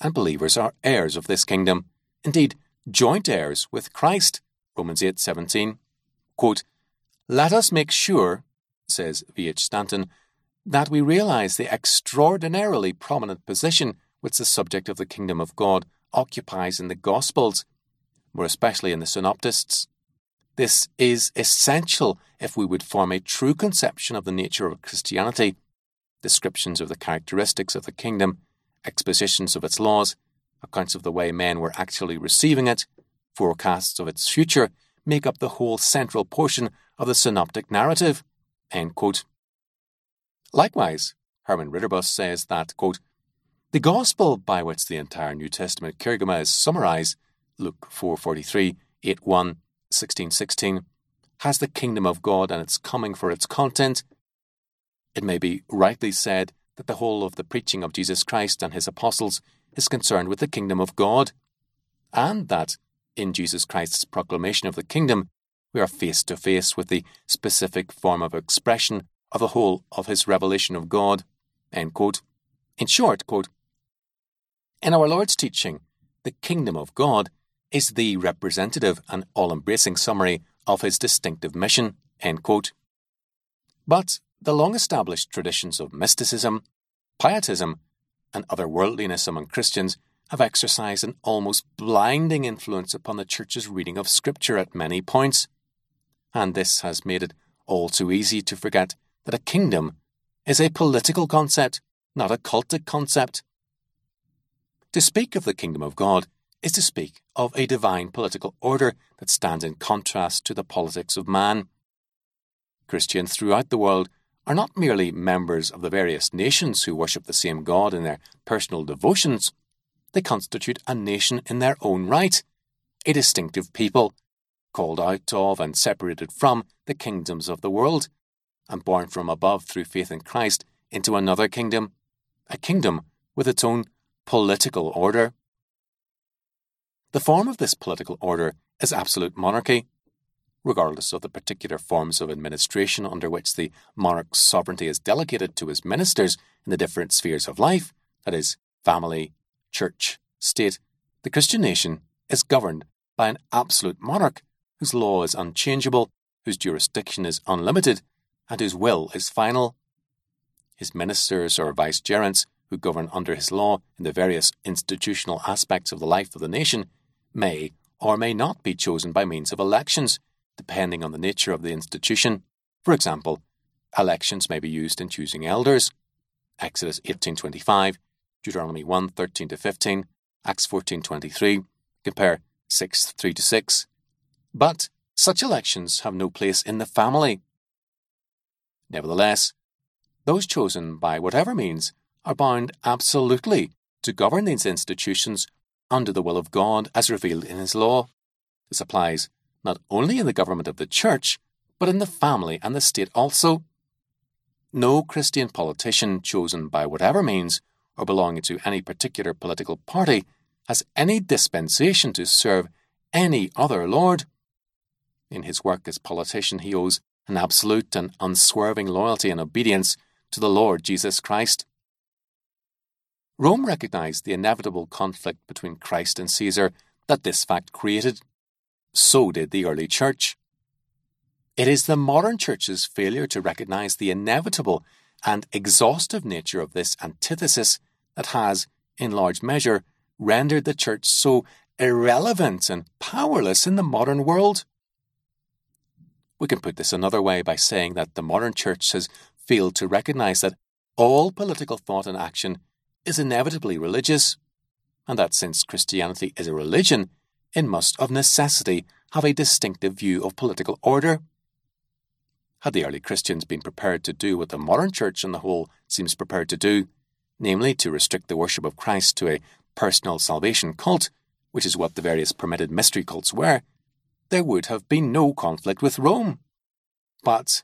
and believers are heirs of this kingdom, indeed joint heirs with Christ, Romans 8:17. Quote, Let us make sure, says V.H. Stanton, that we realize the extraordinarily prominent position which the subject of the kingdom of God occupies in the Gospels, more especially in the Synoptists. This is essential if we would form a true conception of the nature of Christianity. Descriptions of the characteristics of the kingdom, expositions of its laws, accounts of the way men were actually receiving it, forecasts of its future make up the whole central portion of the synoptic narrative. Likewise, Herman Ridderbos says that, quote, the gospel by which the entire New Testament kerygma is summarized, Luke 4.43, 8 1, 16 16, has the kingdom of God and its coming for its content. It may be rightly said that the whole of the preaching of Jesus Christ and his apostles is concerned with the kingdom of God, and that, in Jesus Christ's proclamation of the kingdom, we are face to face with the specific form of expression of the whole of his revelation of God. In short, quote, in our Lord's teaching, the kingdom of God is the representative and all embracing summary of his distinctive mission. But the long established traditions of mysticism, pietism, and other worldliness among Christians have exercised an almost blinding influence upon the Church's reading of Scripture at many points. And this has made it all too easy to forget that a kingdom is a political concept, not a cultic concept. To speak of the kingdom of God is to speak of a divine political order that stands in contrast to the politics of man. Christians throughout the world are not merely members of the various nations who worship the same God in their personal devotions, they constitute a nation in their own right, a distinctive people, called out of and separated from the kingdoms of the world, and born from above through faith in Christ into another kingdom, a kingdom with its own political order. The form of this political order is absolute monarchy, regardless of the particular forms of administration under which the monarch's sovereignty is delegated to his ministers in the different spheres of life that is, family, church, state. The Christian nation is governed by an absolute monarch whose law is unchangeable, whose jurisdiction is unlimited, and whose will is final. His ministers or vicegerents who govern under his law in the various institutional aspects of the life of the nation may or may not be chosen by means of elections, depending on the nature of the institution. For example, elections may be used in choosing elders. Exodus 18:25, Deuteronomy 1:13 to 15, Acts 14:23, compare 6 3 to 6. But such elections have no place in the family. Nevertheless, those chosen by whatever means are bound absolutely to govern these institutions under the will of God as revealed in His law. This applies not only in the government of the Church, but in the family and the state also. No Christian politician chosen by whatever means or belonging to any particular political party has any dispensation to serve any other Lord. In his work as politician, he owes an absolute and unswerving loyalty and obedience to the Lord Jesus Christ. Rome recognized the inevitable conflict between Christ and Caesar that this fact created. So did the early church. It is the modern church's failure to recognize the inevitable and exhaustive nature of this antithesis that has, in large measure, rendered the church so irrelevant and powerless in the modern world. We can put this another way by saying that the modern church has failed to recognize that all political thought and action is inevitably religious, and that since Christianity is a religion, it must of necessity have a distinctive view of political order. Had the early Christians been prepared to do what the modern church on the whole seems prepared to do, namely to restrict the worship of Christ to a personal salvation cult, which is what the various permitted mystery cults were, there would have been no conflict with Rome. But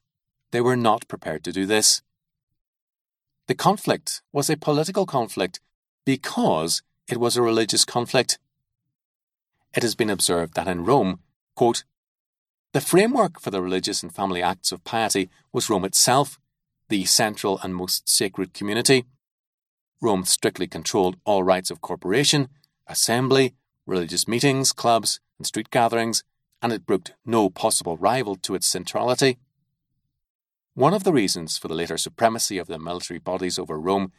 they were not prepared to do this. The conflict was a political conflict because it was a religious conflict. It has been observed that in Rome, quote, the framework for the religious and family acts of piety was Rome itself, the central and most sacred community. Rome strictly controlled all rights of corporation, assembly, religious meetings, clubs, and street gatherings, and it brooked no possible rival to its centrality. One of the reasons for the later supremacy of the military bodies over Rome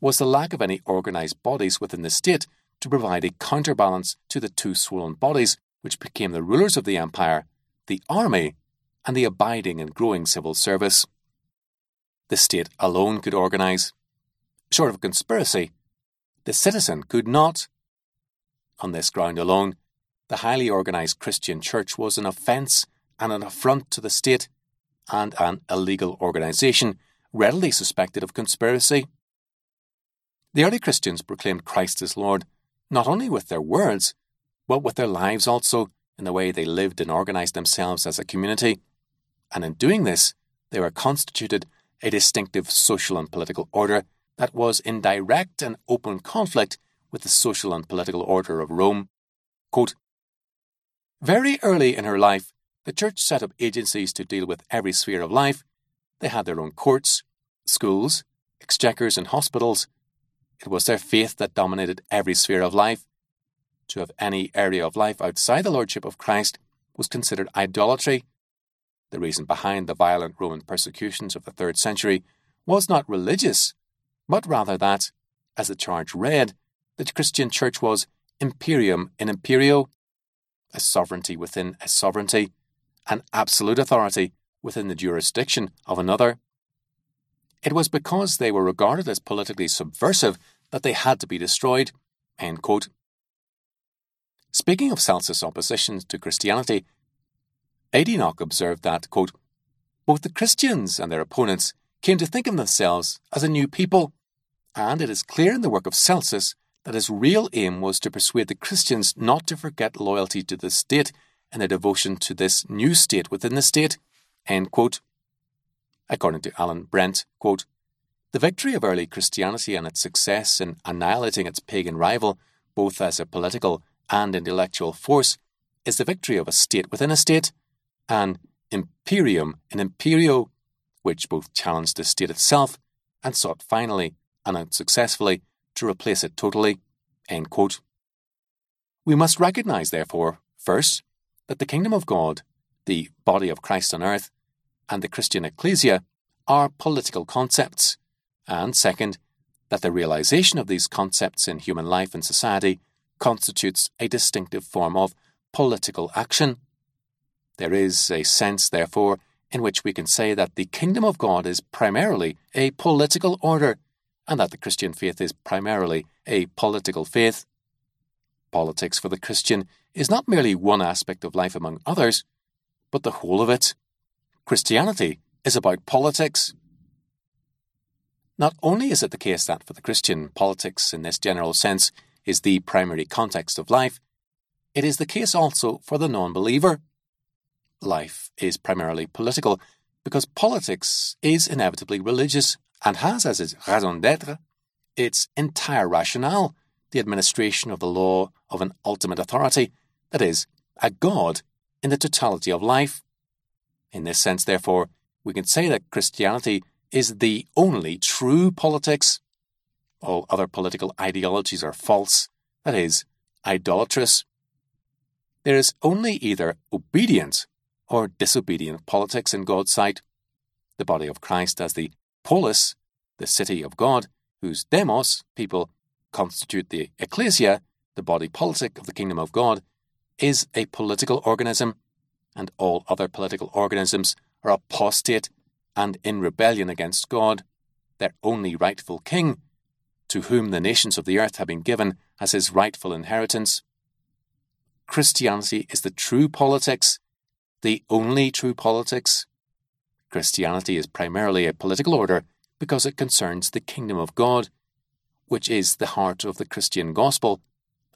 was the lack of any organised bodies within the state to provide a counterbalance to the two swollen bodies which became the rulers of the empire, the army, and the abiding and growing civil service. The state alone could organise. Short of conspiracy, the citizen could not. On this ground alone, the highly organised Christian church was an offence and an affront to the state and an illegal organisation readily suspected of conspiracy. The early Christians proclaimed Christ as Lord, not only with their words, but with their lives also, in the way they lived and organised themselves as a community. And in doing this, they were constituted a distinctive social and political order that was in direct and open conflict with the social and political order of Rome. Quote, Very early in her life, the Church set up agencies to deal with every sphere of life. They had their own courts, schools, exchequers, and hospitals. It was their faith that dominated every sphere of life. To have any area of life outside the Lordship of Christ was considered idolatry. The reason behind the violent Roman persecutions of the third century was not religious, but rather that, as the charge read, the Christian Church was imperium in imperio, a sovereignty within a sovereignty, an absolute authority within the jurisdiction of another. It was because they were regarded as politically subversive that they had to be destroyed. Speaking of Celsus' opposition to Christianity, A.D. Nock observed that, quote, both the Christians and their opponents came to think of themselves as a new people and it is clear in the work of Celsus that his real aim was to persuade the Christians not to forget loyalty to the state and their devotion to this new state within the state. According to Allen Brent, quote, the victory of early Christianity and its success in annihilating its pagan rival, both as a political and intellectual force, is the victory of a state within a state, an imperium in imperio, which both challenged the state itself and sought finally and unsuccessfully to replace it totally. We must recognize, therefore, first, that the kingdom of God, the body of Christ on earth, and the Christian ecclesia are political concepts, and second, that the realization of these concepts in human life and society constitutes a distinctive form of political action. There is a sense, therefore, in which we can say that the kingdom of God is primarily a political order and that the Christian faith is primarily a political faith. Politics for the Christian is not merely one aspect of life among others, but the whole of it. Christianity is about politics. Not only is it the case that for the Christian, politics in this general sense is the primary context of life, it is the case also for the non believer. Life is primarily political because politics is inevitably religious and has as its raison d'etre its entire rationale the administration of the law of an ultimate authority, that is, a God in the totality of life. In this sense, therefore, we can say that Christianity is the only true politics. All other political ideologies are false, that is, idolatrous. There is only either obedient or disobedient politics in God's sight. The body of Christ as the polis, the city of God, whose demos, people, constitute the ecclesia, the body politic of the kingdom of God, is a political organism, and all other political organisms are apostate and in rebellion against God, their only rightful king, to whom the nations of the earth have been given as his rightful inheritance. Christianity is the true politics, the only true politics. Christianity is primarily a political order because it concerns the kingdom of God, which is the heart of the Christian gospel,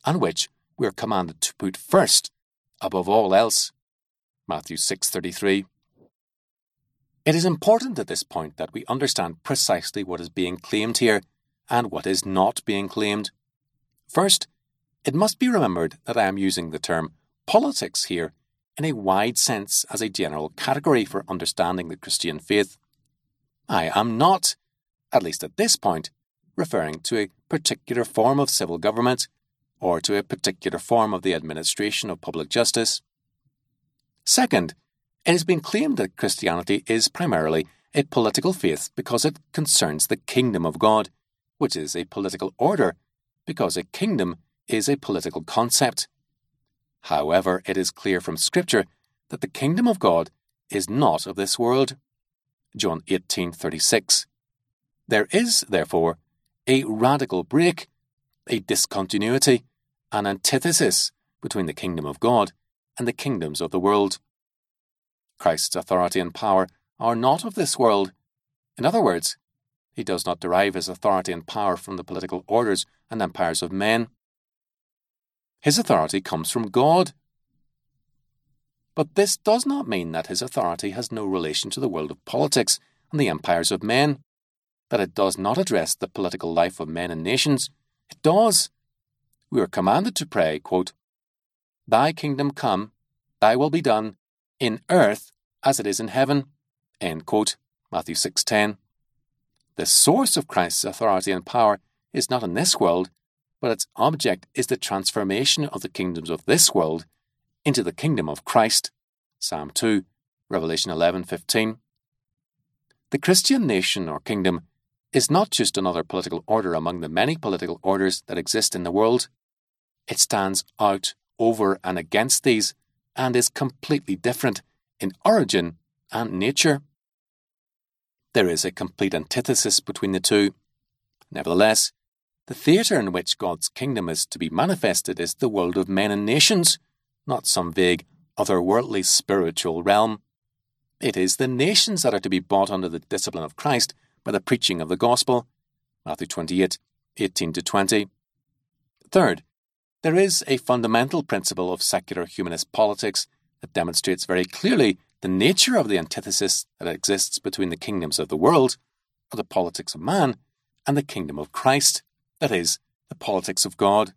and which we are commanded to put first above all else. Matthew 6:33. It is important at this point that we understand precisely what is being claimed here and what is not being claimed. First, it must be remembered that I am using the term politics here in a wide sense as a general category for understanding the Christian faith. I am not, at least at this point, referring to a particular form of civil government or to a particular form of the administration of public justice. Second, it has been claimed that Christianity is primarily a political faith because it concerns the kingdom of God, which is a political order because a kingdom is a political concept. However, it is clear from Scripture that the kingdom of God is not of this world. John 18:36. There is, therefore, a radical break, a discontinuity, an antithesis between the kingdom of God and the kingdoms of the world. Christ's authority and power are not of this world. In other words, he does not derive his authority and power from the political orders and empires of men. His authority comes from God. But this does not mean that his authority has no relation to the world of politics and the empires of men, that it does not address the political life of men and nations. It does. We are commanded to pray, quote, Thy kingdom come, thy will be done, in earth as it is in heaven. End quote. Matthew 6.10. The source of Christ's authority and power is not in this world, but its object is the transformation of the kingdoms of this world into the kingdom of Christ. Psalm 2, Revelation 11:15. The Christian nation or kingdom is not just another political order among the many political orders that exist in the world. It stands out over and against these and is completely different in origin and nature. There is a complete antithesis between the two. Nevertheless, the theatre in which God's kingdom is to be manifested is the world of men and nations, not some vague, otherworldly spiritual realm. It is the nations that are to be brought under the discipline of Christ by the preaching of the gospel. Matthew 28, 18 to 20. Third, there is a fundamental principle of secular humanist politics that demonstrates very clearly the nature of the antithesis that exists between the kingdoms of the world, or the politics of man, and the kingdom of Christ, that is, the politics of God.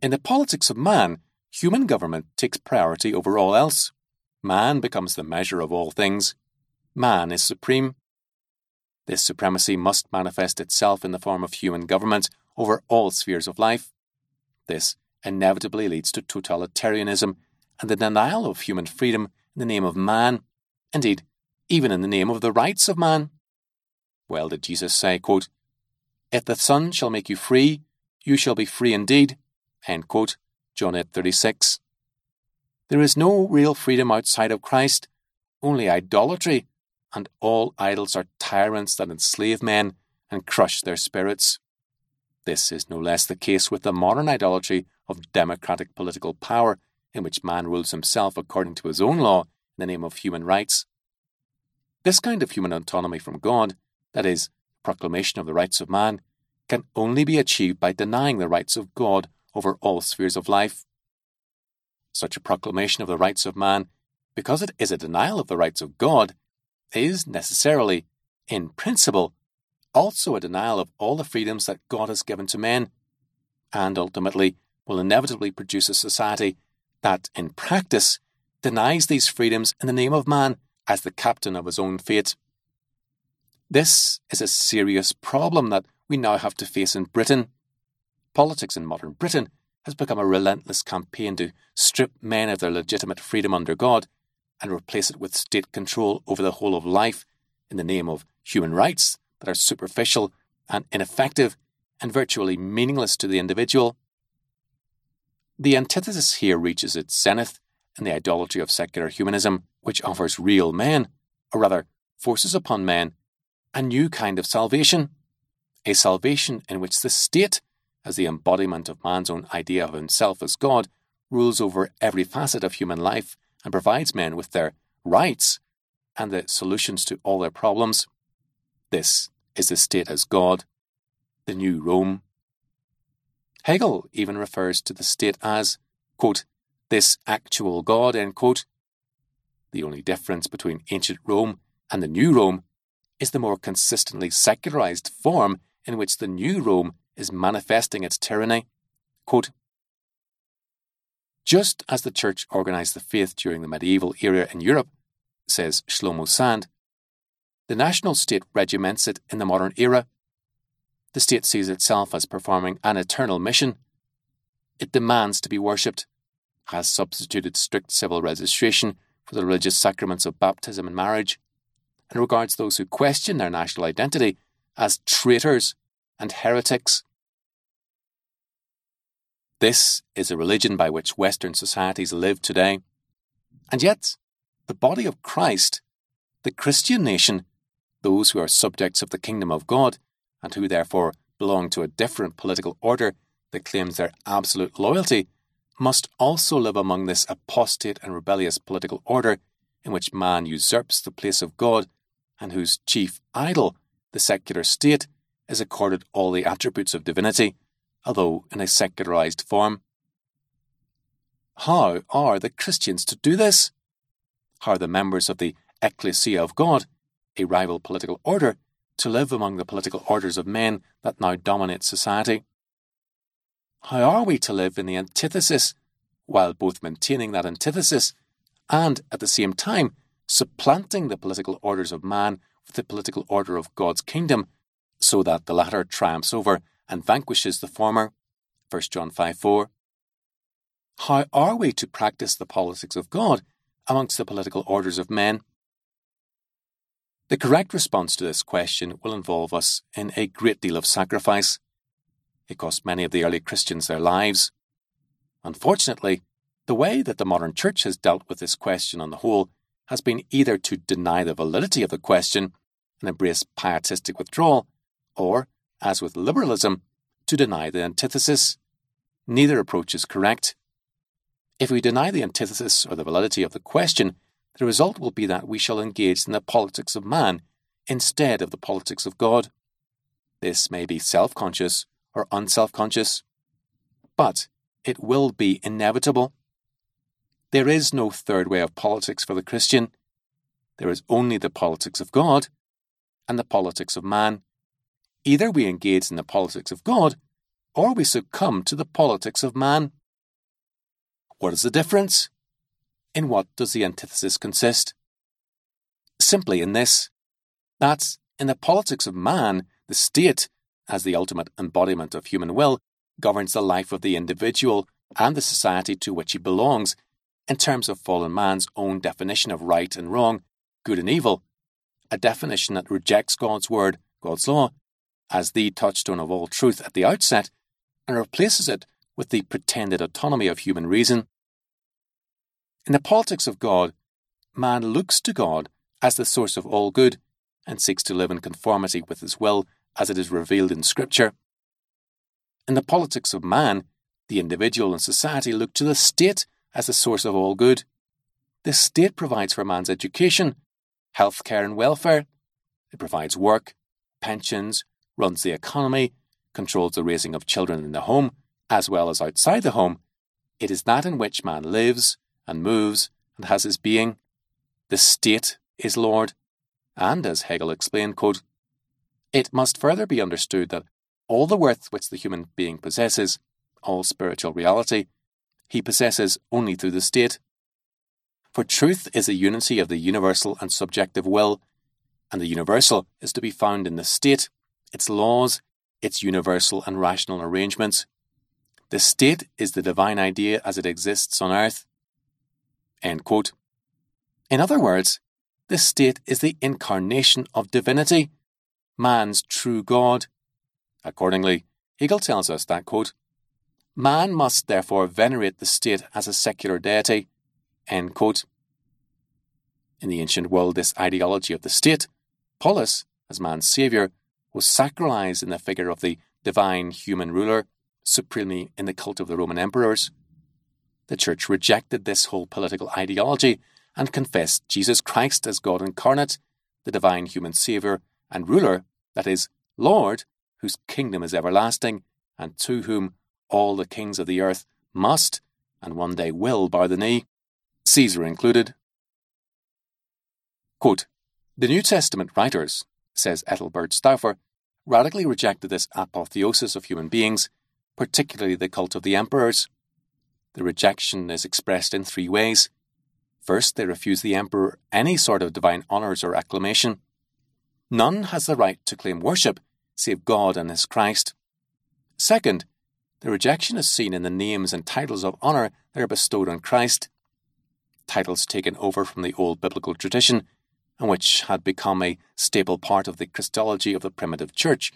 In the politics of man, human government takes priority over all else. Man becomes the measure of all things. Man is supreme. This supremacy must manifest itself in the form of human government over all spheres of life. This inevitably leads to totalitarianism and the denial of human freedom in the name of man, indeed, even in the name of the rights of man. Well did Jesus say, quote, If the Son shall make you free, you shall be free indeed. End quote, John 8 36. There is no real freedom outside of Christ, only idolatry, and all idols are tyrants that enslave men and crush their spirits. This is no less the case with the modern idolatry of democratic political power in which man rules himself according to his own law in the name of human rights. This kind of human autonomy from God, that is, proclamation of the rights of man, can only be achieved by denying the rights of God over all spheres of life. Such a proclamation of the rights of man, because it is a denial of the rights of God, is necessarily, in principle, also a denial of all the freedoms that God has given to men, and ultimately will inevitably produce a society that, in practice, denies these freedoms in the name of man as the captain of his own fate. This is a serious problem that we now have to face in Britain. Politics in modern Britain has become a relentless campaign to strip men of their legitimate freedom under God and replace it with state control over the whole of life in the name of human rights that are superficial and ineffective and virtually meaningless to the individual. The antithesis here reaches its zenith in the idolatry of secular humanism, which offers real men, or rather, forces upon men, a new kind of salvation. A salvation in which the state, as the embodiment of man's own idea of himself as God, rules over every facet of human life and provides men with their rights and the solutions to all their problems. This is the state as God, the new Rome. Hegel even refers to the state as, quote, this actual God, quote. The only difference between ancient Rome and the new Rome is the more consistently secularized form in which the new Rome is manifesting its tyranny. Quote, Just as the Church organized the faith during the medieval era in Europe, says Shlomo Sand, the national state regiments it in the modern era the state sees itself as performing an eternal mission. It demands to be worshipped, has substituted strict civil registration for the religious sacraments of baptism and marriage, and regards those who question their national identity as traitors and heretics. This is a religion by which Western societies live today. And yet, the body of Christ, the Christian nation, those who are subjects of the kingdom of God, and who therefore belong to a different political order that claims their absolute loyalty, must also live among this apostate and rebellious political order in which man usurps the place of God and whose chief idol, the secular state, is accorded all the attributes of divinity, although in a secularized form. How are the Christians to do this? How are the members of the Ecclesia of God, a rival political order, to live among the political orders of men that now dominate society? How are we to live in the antithesis, while both maintaining that antithesis and, at the same time, supplanting the political orders of man with the political order of God's kingdom, so that the latter triumphs over and vanquishes the former? 1 John 5 4. How are we to practice the politics of God amongst the political orders of men? The correct response to this question will involve us in a great deal of sacrifice. It cost many of the early Christians their lives. Unfortunately, the way that the modern church has dealt with this question on the whole has been either to deny the validity of the question and embrace pietistic withdrawal, or, as with liberalism, to deny the antithesis. Neither approach is correct. If we deny the antithesis or the validity of the question, the result will be that we shall engage in the politics of man instead of the politics of God. This may be self conscious or unself conscious, but it will be inevitable. There is no third way of politics for the Christian. There is only the politics of God and the politics of man. Either we engage in the politics of God or we succumb to the politics of man. What is the difference? In what does the antithesis consist? Simply in this that in the politics of man, the state, as the ultimate embodiment of human will, governs the life of the individual and the society to which he belongs in terms of fallen man's own definition of right and wrong, good and evil, a definition that rejects God's word, God's law, as the touchstone of all truth at the outset, and replaces it with the pretended autonomy of human reason. In the politics of God, man looks to God as the source of all good and seeks to live in conformity with his will as it is revealed in Scripture. In the politics of man, the individual and society look to the state as the source of all good. The state provides for man's education, health care, and welfare. It provides work, pensions, runs the economy, controls the raising of children in the home, as well as outside the home. It is that in which man lives and moves and has his being. The state is Lord. And as Hegel explained, quote, it must further be understood that all the worth which the human being possesses, all spiritual reality, he possesses only through the state. For truth is a unity of the universal and subjective will, and the universal is to be found in the state, its laws, its universal and rational arrangements. The state is the divine idea as it exists on earth. In other words, the state is the incarnation of divinity, man's true God. Accordingly, Hegel tells us that, quote, Man must therefore venerate the state as a secular deity. End quote. In the ancient world, this ideology of the state, polis, as man's saviour, was sacralized in the figure of the divine human ruler, supremely in the cult of the Roman emperors. The Church rejected this whole political ideology and confessed Jesus Christ as God incarnate, the divine human saviour and ruler, that is, Lord, whose kingdom is everlasting, and to whom all the kings of the earth must, and one day will, bow the knee, Caesar included. Quote, the New Testament writers, says Ethelbert Stauffer, radically rejected this apotheosis of human beings, particularly the cult of the emperors. The rejection is expressed in three ways. First, they refuse the emperor any sort of divine honours or acclamation. None has the right to claim worship save God and his Christ. Second, the rejection is seen in the names and titles of honour that are bestowed on Christ. Titles taken over from the old biblical tradition, and which had become a staple part of the Christology of the primitive church,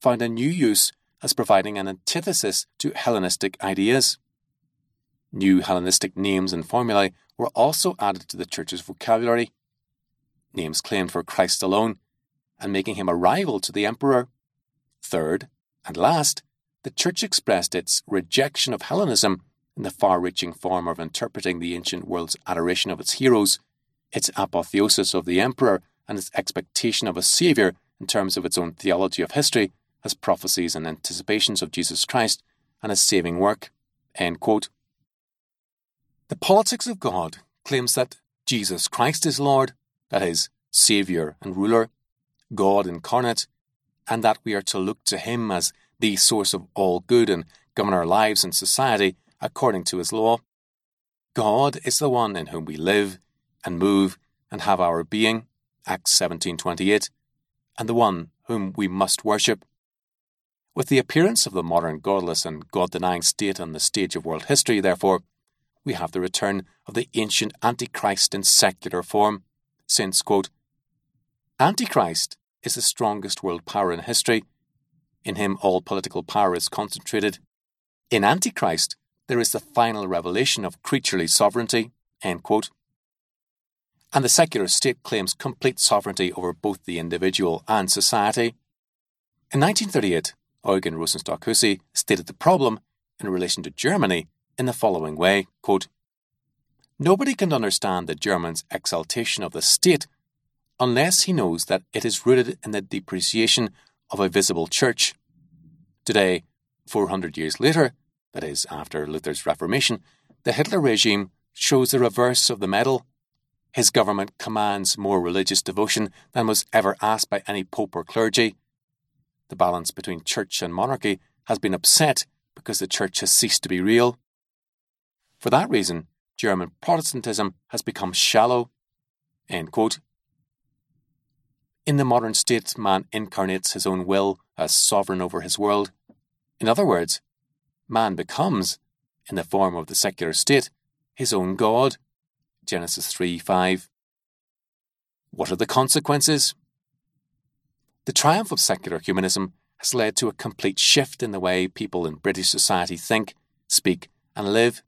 found a new use as providing an antithesis to Hellenistic ideas. New Hellenistic names and formulae were also added to the church's vocabulary, names claimed for Christ alone, and making him a rival to the emperor. Third, and last, the church expressed its rejection of Hellenism in the far reaching form of interpreting the ancient world's adoration of its heroes, its apotheosis of the emperor, and its expectation of a saviour in terms of its own theology of history as prophecies and anticipations of Jesus Christ and his saving work. The politics of God claims that Jesus Christ is Lord, that is, Saviour and ruler, God incarnate, and that we are to look to Him as the source of all good and govern our lives and society according to His law. God is the one in whom we live and move and have our being, Acts 17:28, and the one whom we must worship. With the appearance of the modern godless and God-denying state on the stage of world history, therefore, we have the return of the ancient Antichrist in secular form, since, quote, Antichrist is the strongest world power in history. In him, all political power is concentrated. In Antichrist, there is the final revelation of creaturely sovereignty. And the secular state claims complete sovereignty over both the individual and society. In 1938, Eugen Rosenstock-Huessy stated the problem in relation to Germany in the following way quote, Nobody can understand the German's exaltation of the state unless he knows that it is rooted in the depreciation of a visible church. Today, 400 years later, that is, after Luther's Reformation, the Hitler regime shows the reverse of the medal. His government commands more religious devotion than was ever asked by any pope or clergy. The balance between church and monarchy has been upset because the church has ceased to be real. For that reason, German Protestantism has become shallow. In the modern state, man incarnates his own will as sovereign over his world. In other words, man becomes, in the form of the secular state, his own God. Genesis 3 5. What are the consequences? The triumph of secular humanism has led to a complete shift in the way people in British society think, speak, and live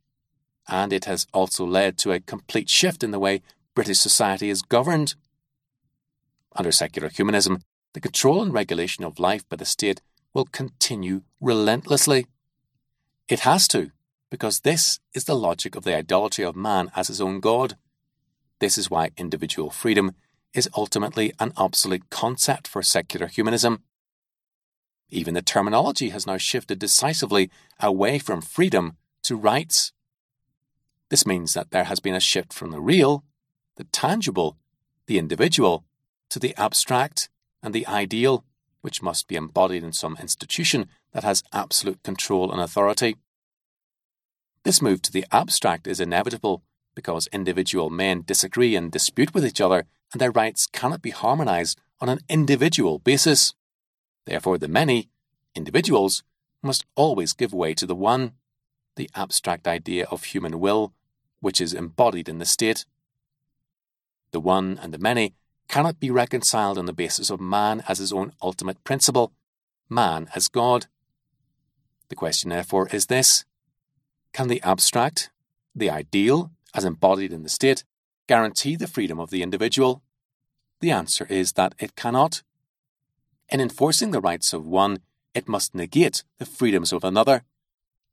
and it has also led to a complete shift in the way British society is governed. Under secular humanism, the control and regulation of life by the state will continue relentlessly. It has to, because this is the logic of the idolatry of man as his own God. This is why individual freedom is ultimately an obsolete concept for secular humanism. Even the terminology has now shifted decisively away from freedom to rights. This means that there has been a shift from the real, the tangible, the individual, to the abstract and the ideal, which must be embodied in some institution that has absolute control and authority. This move to the abstract is inevitable because individual men disagree and dispute with each other, and their rights cannot be harmonized on an individual basis. Therefore, the many, individuals, must always give way to the one, the abstract idea of human will which is embodied in the state. The one and the many cannot be reconciled on the basis of man as his own ultimate principle, man as God. The question, therefore, is this Can the abstract, the ideal, as embodied in the state, guarantee the freedom of the individual? The answer is that it cannot. In enforcing the rights of one, it must negate the freedoms of another.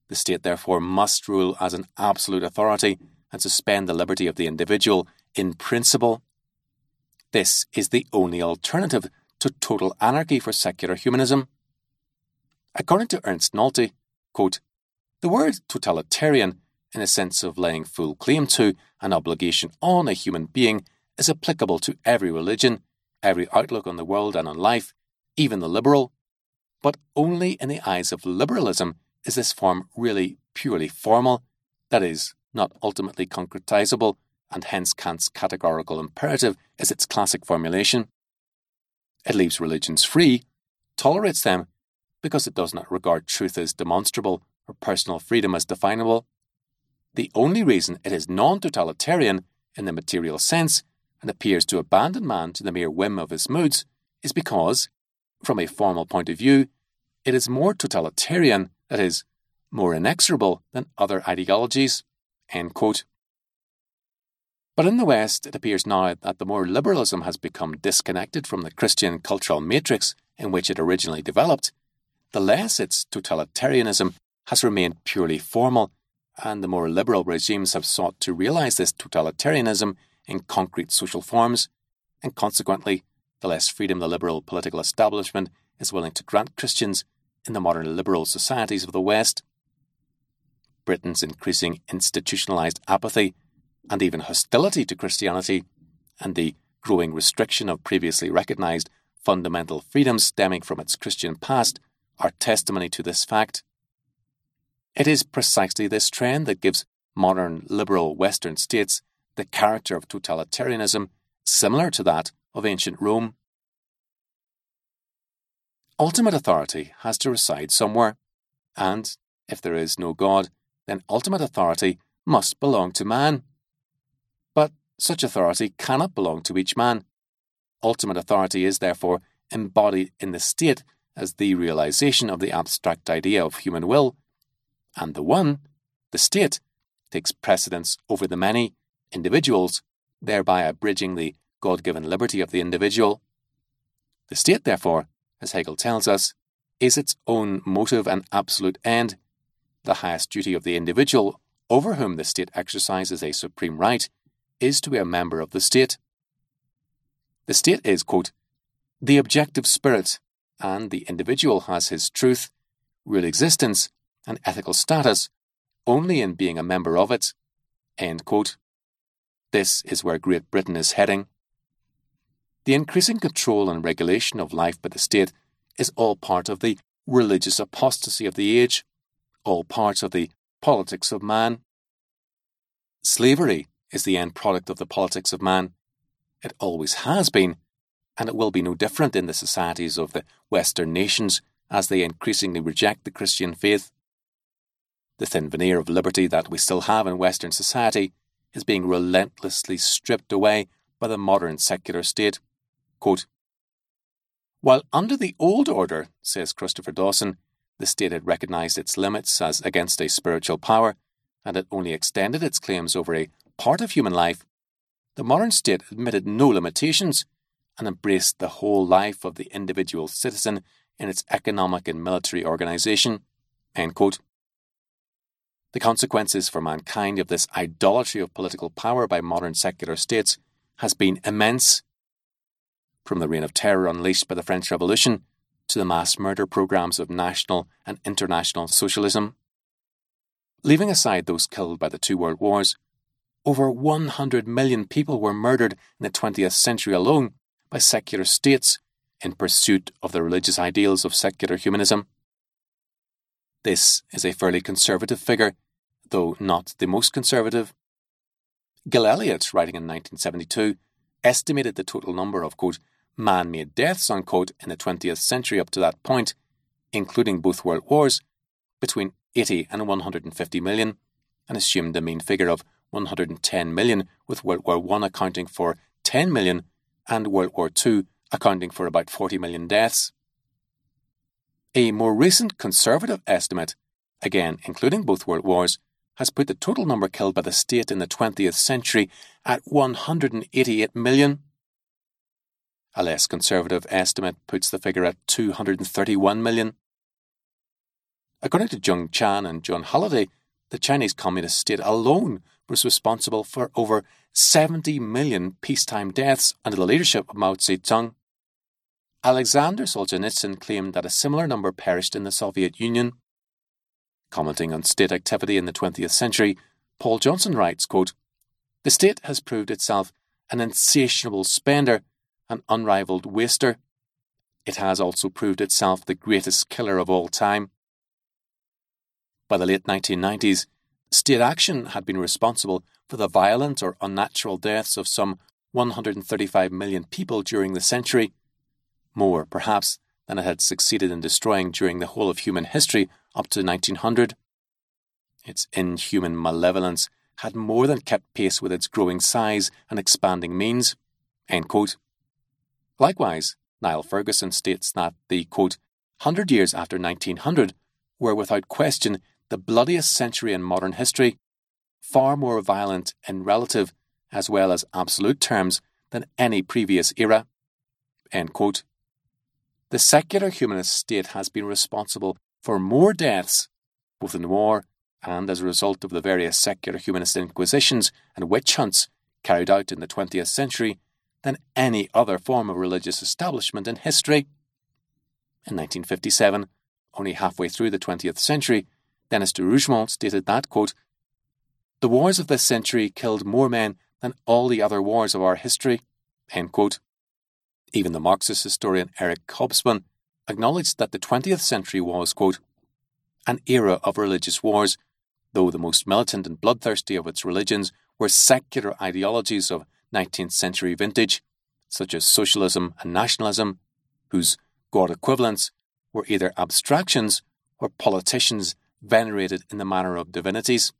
The state, therefore, must rule as an absolute authority and suspend the liberty of the individual in principle. This is the only alternative to total anarchy for secular humanism. According to Ernst Nolte, quote, the word totalitarian, in a sense of laying full claim to an obligation on a human being, is applicable to every religion, every outlook on the world and on life, even the liberal. But only in the eyes of liberalism is this form really purely formal, that is, not ultimately concretizable, and hence Kant's categorical imperative is its classic formulation. It leaves religions free, tolerates them, because it does not regard truth as demonstrable or personal freedom as definable. The only reason it is non totalitarian in the material sense and appears to abandon man to the mere whim of his moods is because, from a formal point of view, it is more totalitarian, that is, more inexorable than other ideologies. But in the West, it appears now that the more liberalism has become disconnected from the Christian cultural matrix in which it originally developed, the less its totalitarianism has remained purely formal, and the more liberal regimes have sought to realize this totalitarianism in concrete social forms, and consequently, the less freedom the liberal political establishment is willing to grant Christians in the modern liberal societies of the West. Britain's increasing institutionalized apathy and even hostility to Christianity, and the growing restriction of previously recognized fundamental freedoms stemming from its Christian past, are testimony to this fact. It is precisely this trend that gives modern liberal Western states the character of totalitarianism similar to that of ancient Rome. Ultimate authority has to reside somewhere, and if there is no God, then ultimate authority must belong to man. But such authority cannot belong to each man. Ultimate authority is therefore embodied in the state as the realization of the abstract idea of human will, and the one, the state, takes precedence over the many individuals, thereby abridging the God given liberty of the individual. The state, therefore, as Hegel tells us, is its own motive and absolute end. The highest duty of the individual, over whom the state exercises a supreme right, is to be a member of the state. The state is, quote, the objective spirit, and the individual has his truth, real existence, and ethical status only in being a member of it. End quote. This is where Great Britain is heading. The increasing control and regulation of life by the state is all part of the religious apostasy of the age, all part of the politics of man. Slavery is the end product of the politics of man. It always has been, and it will be no different in the societies of the Western nations as they increasingly reject the Christian faith. The thin veneer of liberty that we still have in Western society is being relentlessly stripped away by the modern secular state. Quote, While under the old order, says Christopher Dawson, the state had recognized its limits as against a spiritual power, and it only extended its claims over a part of human life, the modern state admitted no limitations and embraced the whole life of the individual citizen in its economic and military organization. The consequences for mankind of this idolatry of political power by modern secular states has been immense. From the reign of terror unleashed by the French Revolution to the mass murder programs of national and international socialism. Leaving aside those killed by the two world wars, over 100 million people were murdered in the 20th century alone by secular states in pursuit of the religious ideals of secular humanism. This is a fairly conservative figure, though not the most conservative. Gil Elliot, writing in 1972, estimated the total number of, quote, man made deaths, unquote, in the 20th century up to that point, including both world wars, between 80 and 150 million, and assumed a mean figure of 110 million, with World War I accounting for 10 million and World War II accounting for about 40 million deaths. A more recent conservative estimate, again including both world wars, has put the total number killed by the state in the 20th century at 188 million. A less conservative estimate puts the figure at 231 million. According to Jung Chang and Jon Halliday, the Chinese Communist state alone was responsible for over 70 million peacetime deaths under the leadership of Mao Zedong. Alexander Solzhenitsyn claimed that a similar number perished in the Soviet Union. Commenting on state activity in the 20th century, Paul Johnson writes, quote, The state has proved itself an insatiable spender, an unrivaled waster. It has also proved itself the greatest killer of all time. By the late 1990s, state action had been responsible for the violent or unnatural deaths of some 135 million people during the century, more, perhaps, than it had succeeded in destroying during the whole of human history up to 1900. Its inhuman malevolence had more than kept pace with its growing size and expanding means. Likewise, Niall Ferguson states that the quote, hundred years after 1900 were without question the bloodiest century in modern history, far more violent in relative as well as absolute terms than any previous era. The secular humanist state has been responsible for more deaths, both in war and as a result of the various secular humanist inquisitions and witch hunts carried out in the 20th century, than any other form of religious establishment in history. In 1957, only halfway through the 20th century, Denis de Rougemont stated that, quote, The wars of this century killed more men than all the other wars of our history. Even the Marxist historian Eric Hobsbawm acknowledged that the 20th century was, quote, an era of religious wars, though the most militant and bloodthirsty of its religions were secular ideologies of 19th century vintage, such as socialism and nationalism, whose God equivalents were either abstractions or politicians venerated in the manner of divinities.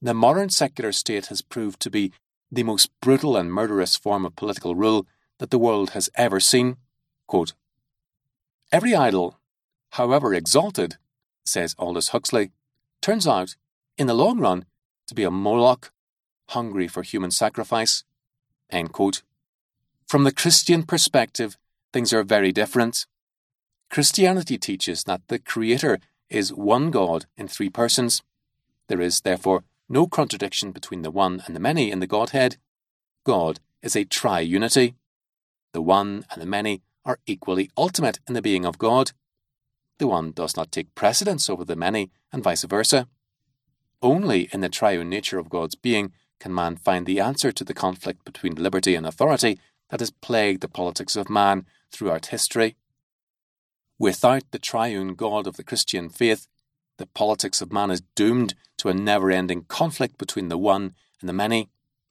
The modern secular state has proved to be the most brutal and murderous form of political rule that the world has ever seen. Quote, Every idol, however exalted, says Aldous Huxley, turns out, in the long run, to be a Moloch hungry for human sacrifice. From the Christian perspective, things are very different. Christianity teaches that the Creator is one God in three persons. There is, therefore, no contradiction between the one and the many in the Godhead. God is a triunity. The one and the many are equally ultimate in the being of God. The one does not take precedence over the many, and vice versa. Only in the triune nature of God's being can man find the answer to the conflict between liberty and authority that has plagued the politics of man throughout history. Without the triune God of the Christian faith, the politics of man is doomed to a never ending conflict between the one and the many,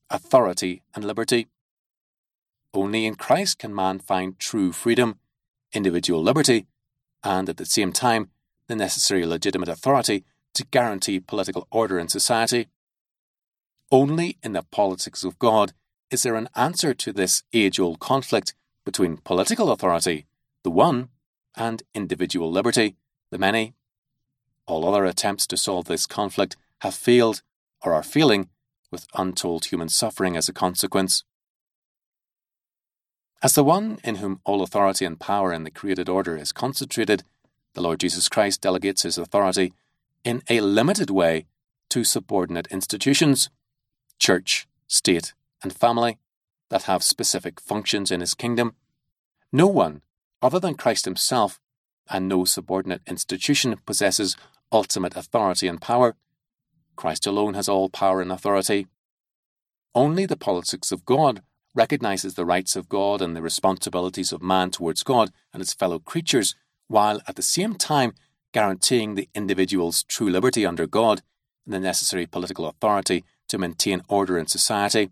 authority and liberty. Only in Christ can man find true freedom, individual liberty, and at the same time, the necessary legitimate authority to guarantee political order in society. Only in the politics of God is there an answer to this age old conflict between political authority, the one, and individual liberty, the many. All other attempts to solve this conflict have failed or are failing, with untold human suffering as a consequence. As the one in whom all authority and power in the created order is concentrated, the Lord Jesus Christ delegates his authority in a limited way to subordinate institutions church, state, and family that have specific functions in his kingdom. No one, other than Christ himself, and no subordinate institution possesses ultimate authority and power. Christ alone has all power and authority. Only the politics of God recognizes the rights of God and the responsibilities of man towards God and his fellow creatures, while at the same time guaranteeing the individual's true liberty under God and the necessary political authority to maintain order in society.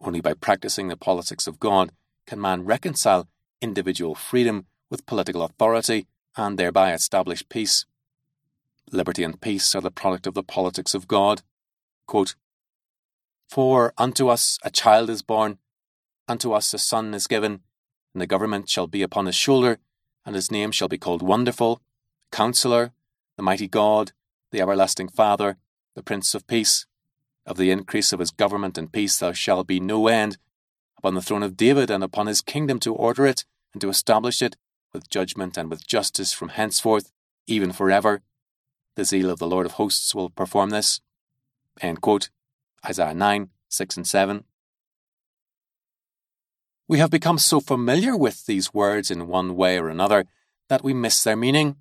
Only by practicing the politics of God can man reconcile individual freedom with political authority and thereby establish peace. Liberty and peace are the product of the politics of God. Quote, For unto us a child is born, unto us a son is given, and the government shall be upon his shoulder, and his name shall be called Wonderful, Counselor, the Mighty God, the Everlasting Father, the Prince of Peace. Of the increase of his government and peace there shall be no end, upon the throne of David and upon his kingdom to order it and to establish it with judgment and with justice from henceforth, even for ever. The zeal of the Lord of hosts will perform this. Isaiah 9, 6 and 7. We have become so familiar with these words in one way or another that we miss their meaning.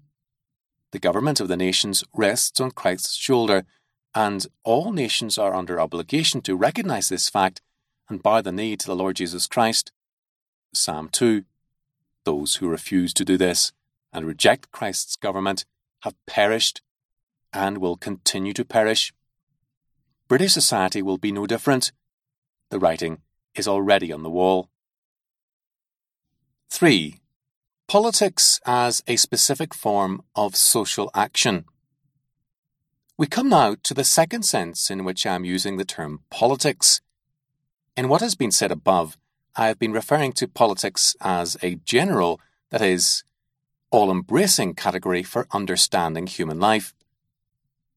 The government of the nations rests on Christ's shoulder, and all nations are under obligation to recognize this fact and bow the knee to the Lord Jesus Christ. Psalm 2 Those who refuse to do this and reject Christ's government have perished and will continue to perish. British society will be no different. The writing is already on the wall. 3. Politics as a specific form of social action. We come now to the second sense in which I am using the term politics. In what has been said above, I have been referring to politics as a general, that is, all embracing category for understanding human life.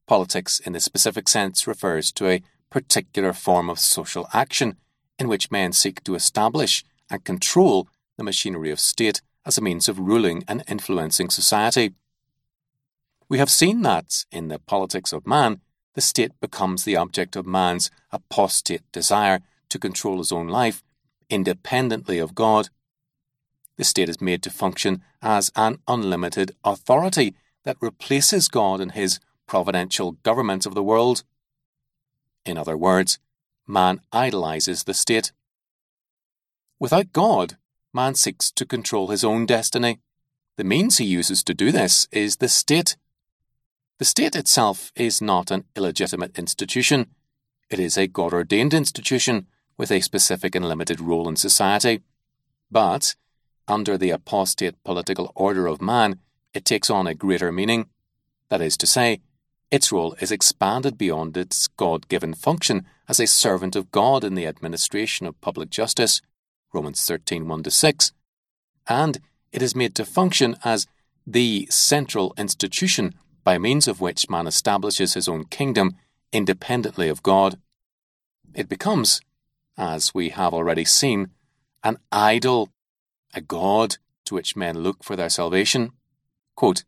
Politics, in the specific sense, refers to a particular form of social action in which men seek to establish and control the machinery of state as a means of ruling and influencing society. We have seen that, in the politics of man, the state becomes the object of man's apostate desire to control his own life independently of God. The state is made to function as an unlimited authority that replaces God in his providential government of the world. In other words, man idolizes the state. Without God, man seeks to control his own destiny. The means he uses to do this is the state. The state itself is not an illegitimate institution. It is a God ordained institution with a specific and limited role in society. But, under the apostate political order of man, it takes on a greater meaning. That is to say, its role is expanded beyond its God given function as a servant of God in the administration of public justice, Romans 13 1 6, and it is made to function as the central institution by means of which man establishes his own kingdom independently of God. It becomes, as we have already seen, an idol, a god to which men look for their salvation. Quote,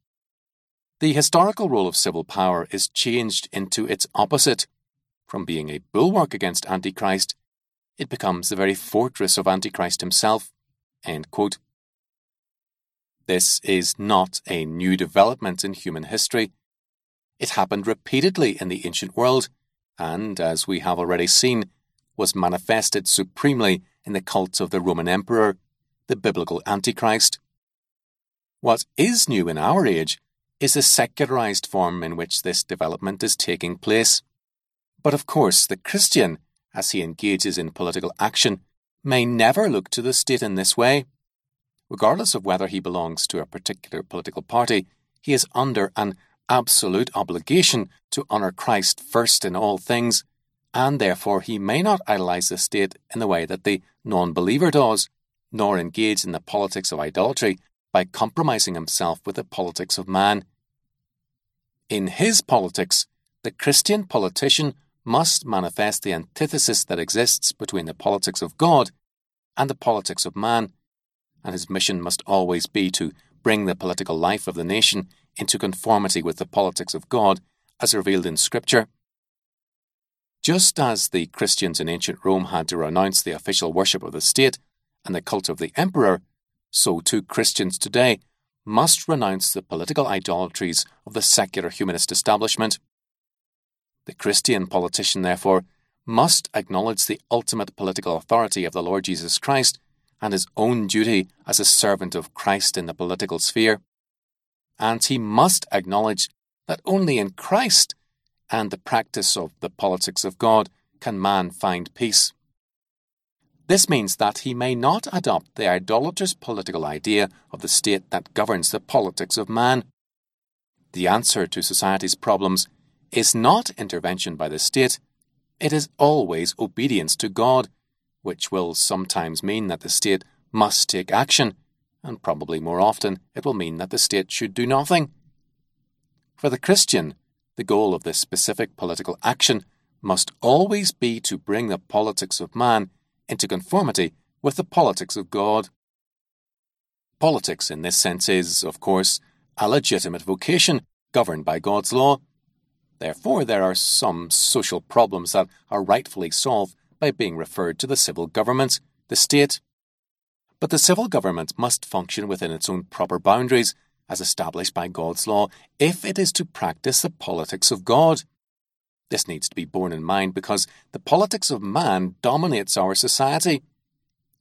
the historical role of civil power is changed into its opposite. From being a bulwark against Antichrist, it becomes the very fortress of Antichrist himself. This is not a new development in human history. It happened repeatedly in the ancient world, and, as we have already seen, was manifested supremely in the cult of the Roman Emperor, the biblical Antichrist. What is new in our age is the secularized form in which this development is taking place. But of course, the Christian, as he engages in political action, may never look to the state in this way. Regardless of whether he belongs to a particular political party, he is under an absolute obligation to honour Christ first in all things and therefore he may not idolize the state in the way that the non believer does, nor engage in the politics of idolatry by compromising himself with the politics of man. In his politics, the Christian politician must manifest the antithesis that exists between the politics of God and the politics of man, and his mission must always be to bring the political life of the nation into conformity with the politics of God as revealed in Scripture. Just as the Christians in ancient Rome had to renounce the official worship of the state and the cult of the emperor, so too Christians today must renounce the political idolatries of the secular humanist establishment. The Christian politician, therefore, must acknowledge the ultimate political authority of the Lord Jesus Christ and his own duty as a servant of Christ in the political sphere. And he must acknowledge that only in Christ and the practice of the politics of God can man find peace. This means that he may not adopt the idolatrous political idea of the state that governs the politics of man. The answer to society's problems is not intervention by the state, it is always obedience to God, which will sometimes mean that the state must take action, and probably more often it will mean that the state should do nothing. For the Christian, the goal of this specific political action must always be to bring the politics of man into conformity with the politics of God. Politics, in this sense, is, of course, a legitimate vocation governed by God's law. Therefore, there are some social problems that are rightfully solved by being referred to the civil government, the state. But the civil government must function within its own proper boundaries as established by God's law if it is to practice the politics of God. This needs to be borne in mind because the politics of man dominates our society.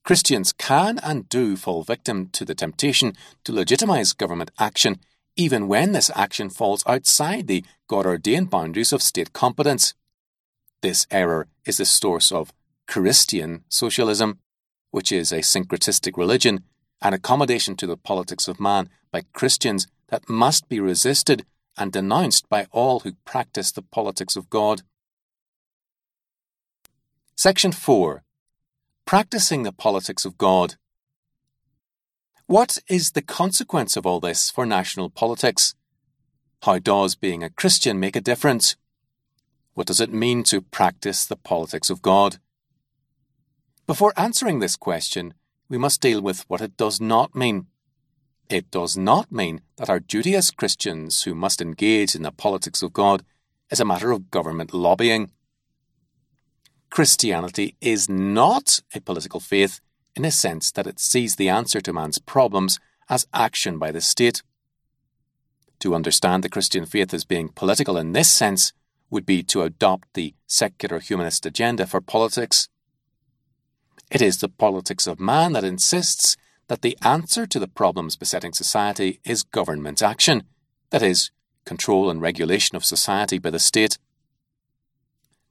Christians can and do fall victim to the temptation to legitimize government action even when this action falls outside the God ordained boundaries of state competence. This error is the source of Christian socialism, which is a syncretistic religion, an accommodation to the politics of man by Christians that must be resisted and denounced by all who practice the politics of God. Section 4 practicing the politics of God. What is the consequence of all this for national politics? How does being a Christian make a difference? What does it mean to practice the politics of God? Before answering this question, we must deal with what it does not mean. It does not mean that our duty as Christians who must engage in the politics of God is a matter of government lobbying. Christianity is not a political faith in a sense that it sees the answer to man's problems as action by the state. To understand the Christian faith as being political in this sense would be to adopt the secular humanist agenda for politics. It is the politics of man that insists that the answer to the problems besetting society is government action, that is, control and regulation of society by the state.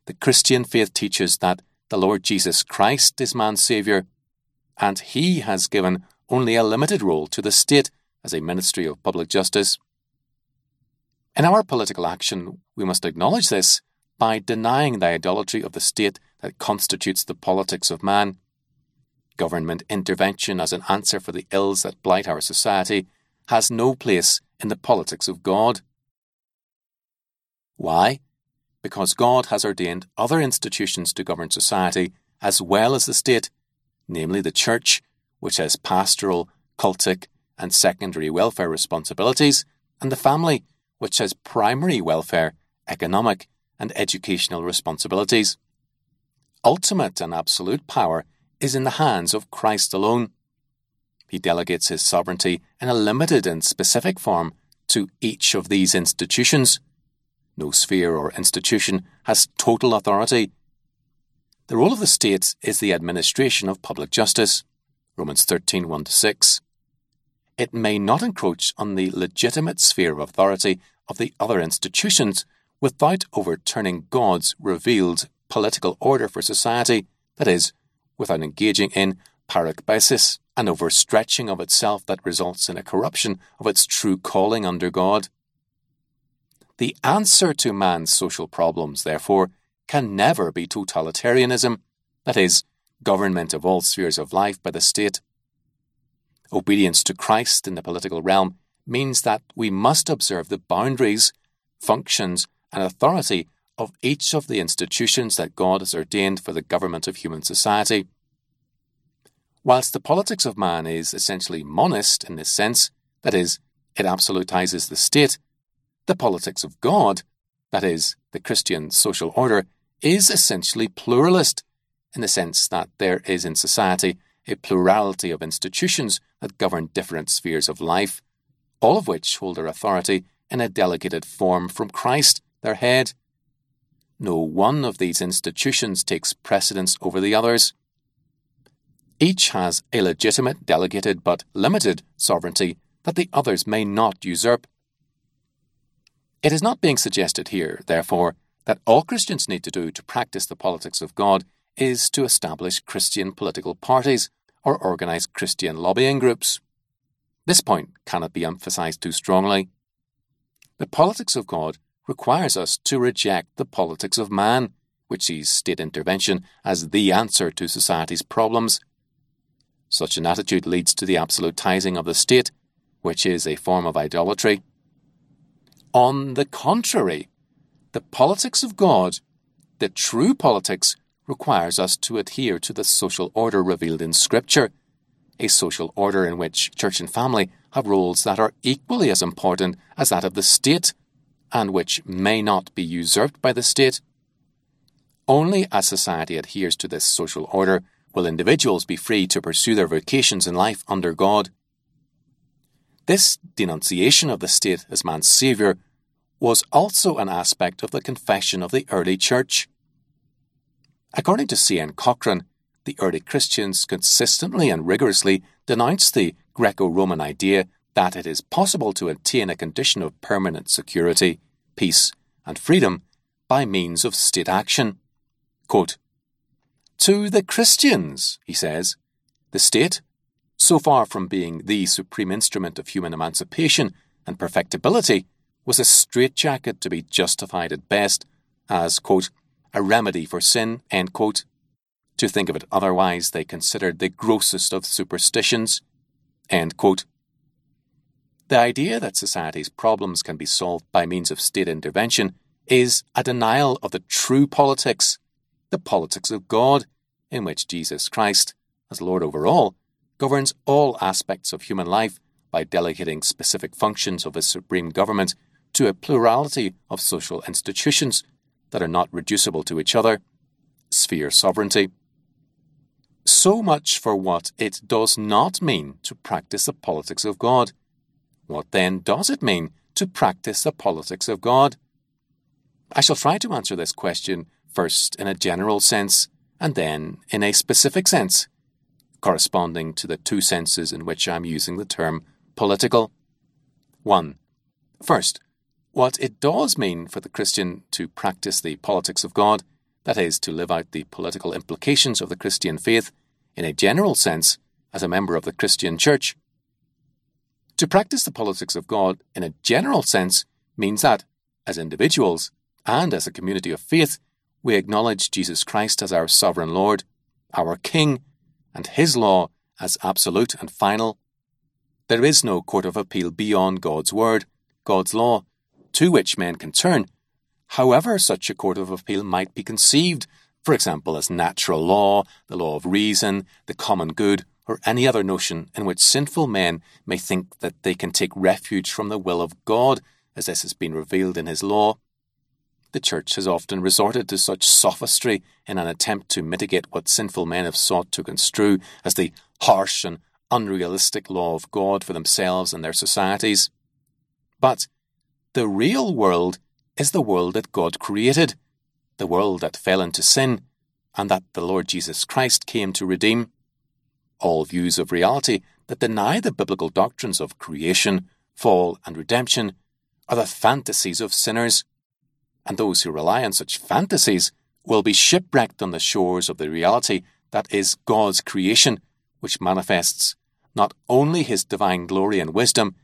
The Christian faith teaches that the Lord Jesus Christ is man's Saviour, and he has given only a limited role to the state as a ministry of public justice. In our political action, we must acknowledge this by denying the idolatry of the state that constitutes the politics of man. Government intervention as an answer for the ills that blight our society has no place in the politics of God. Why? Because God has ordained other institutions to govern society as well as the state, namely the church, which has pastoral, cultic, and secondary welfare responsibilities, and the family, which has primary welfare, economic, and educational responsibilities. Ultimate and absolute power is in the hands of Christ alone. He delegates his sovereignty in a limited and specific form to each of these institutions. No sphere or institution has total authority. The role of the state is the administration of public justice. Romans 13 1 6. It may not encroach on the legitimate sphere of authority of the other institutions without overturning God's revealed political order for society, that is, without engaging in parekbasis, an overstretching of itself that results in a corruption of its true calling under God. The answer to man's social problems, therefore, can never be totalitarianism, that is, government of all spheres of life by the state. Obedience to Christ in the political realm means that we must observe the boundaries, functions, and authority of each of the institutions that God has ordained for the government of human society. Whilst the politics of man is essentially monist in this sense, that is, it absolutizes the state, the politics of God, that is, the Christian social order, is essentially pluralist in the sense that there is in society a plurality of institutions that govern different spheres of life, all of which hold their authority in a delegated form from Christ, their head. No one of these institutions takes precedence over the others. Each has a legitimate, delegated, but limited sovereignty that the others may not usurp. It is not being suggested here, therefore, that all Christians need to do to practice the politics of God is to establish Christian political parties or organize Christian lobbying groups. This point cannot be emphasized too strongly. The politics of God requires us to reject the politics of man, which sees state intervention as the answer to society's problems such an attitude leads to the absolutizing of the state, which is a form of idolatry. On the contrary, the politics of God, the true politics, requires us to adhere to the social order revealed in Scripture, a social order in which church and family have roles that are equally as important as that of the state, and which may not be usurped by the state. Only as society adheres to this social order will individuals be free to pursue their vocations in life under God. This denunciation of the state as man's saviour was also an aspect of the confession of the early church. According to C.N. Cochrane, the early Christians consistently and rigorously denounced the Greco Roman idea that it is possible to attain a condition of permanent security, peace, and freedom by means of state action. Quote, to the Christians, he says, the state, so far from being the supreme instrument of human emancipation and perfectibility, was a straitjacket to be justified at best as, quote, a remedy for sin, end quote. To think of it otherwise, they considered the grossest of superstitions. The idea that society's problems can be solved by means of state intervention is a denial of the true politics, the politics of God, in which Jesus Christ, as Lord over all, governs all aspects of human life by delegating specific functions of his supreme government to a plurality of social institutions that are not reducible to each other, sphere sovereignty. So much for what it does not mean to practice the politics of God. What then does it mean to practice the politics of God? I shall try to answer this question first in a general sense and then in a specific sense, corresponding to the two senses in which I am using the term political. 1. First, what it does mean for the Christian to practice the politics of God, that is, to live out the political implications of the Christian faith in a general sense as a member of the Christian Church. To practice the politics of God in a general sense means that, as individuals and as a community of faith, we acknowledge Jesus Christ as our sovereign Lord, our King, and His law as absolute and final. There is no court of appeal beyond God's word, God's law, to which men can turn, however such a court of appeal might be conceived, for example, as natural law, the law of reason, the common good, or any other notion in which sinful men may think that they can take refuge from the will of God, as this has been revealed in His law. The Church has often resorted to such sophistry in an attempt to mitigate what sinful men have sought to construe as the harsh and unrealistic law of God for themselves and their societies. But the real world is the world that God created, the world that fell into sin, and that the Lord Jesus Christ came to redeem. All views of reality that deny the biblical doctrines of creation, fall, and redemption are the fantasies of sinners, and those who rely on such fantasies will be shipwrecked on the shores of the reality that is God's creation, which manifests not only his divine glory and wisdom,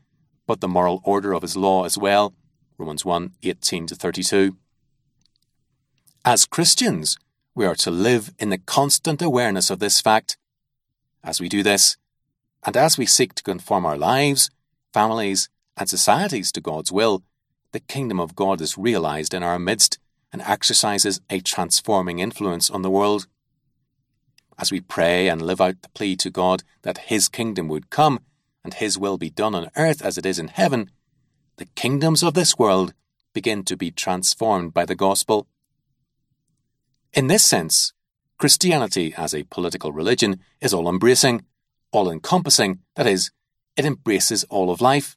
but the moral order of his law as well. Romans 1 18 to 32. As Christians, we are to live in the constant awareness of this fact. As we do this, and as we seek to conform our lives, families, and societies to God's will, the kingdom of God is realized in our midst and exercises a transforming influence on the world. As we pray and live out the plea to God that His kingdom would come, and his will be done on earth as it is in heaven, the kingdoms of this world begin to be transformed by the gospel. In this sense, Christianity as a political religion is all embracing, all encompassing, that is, it embraces all of life.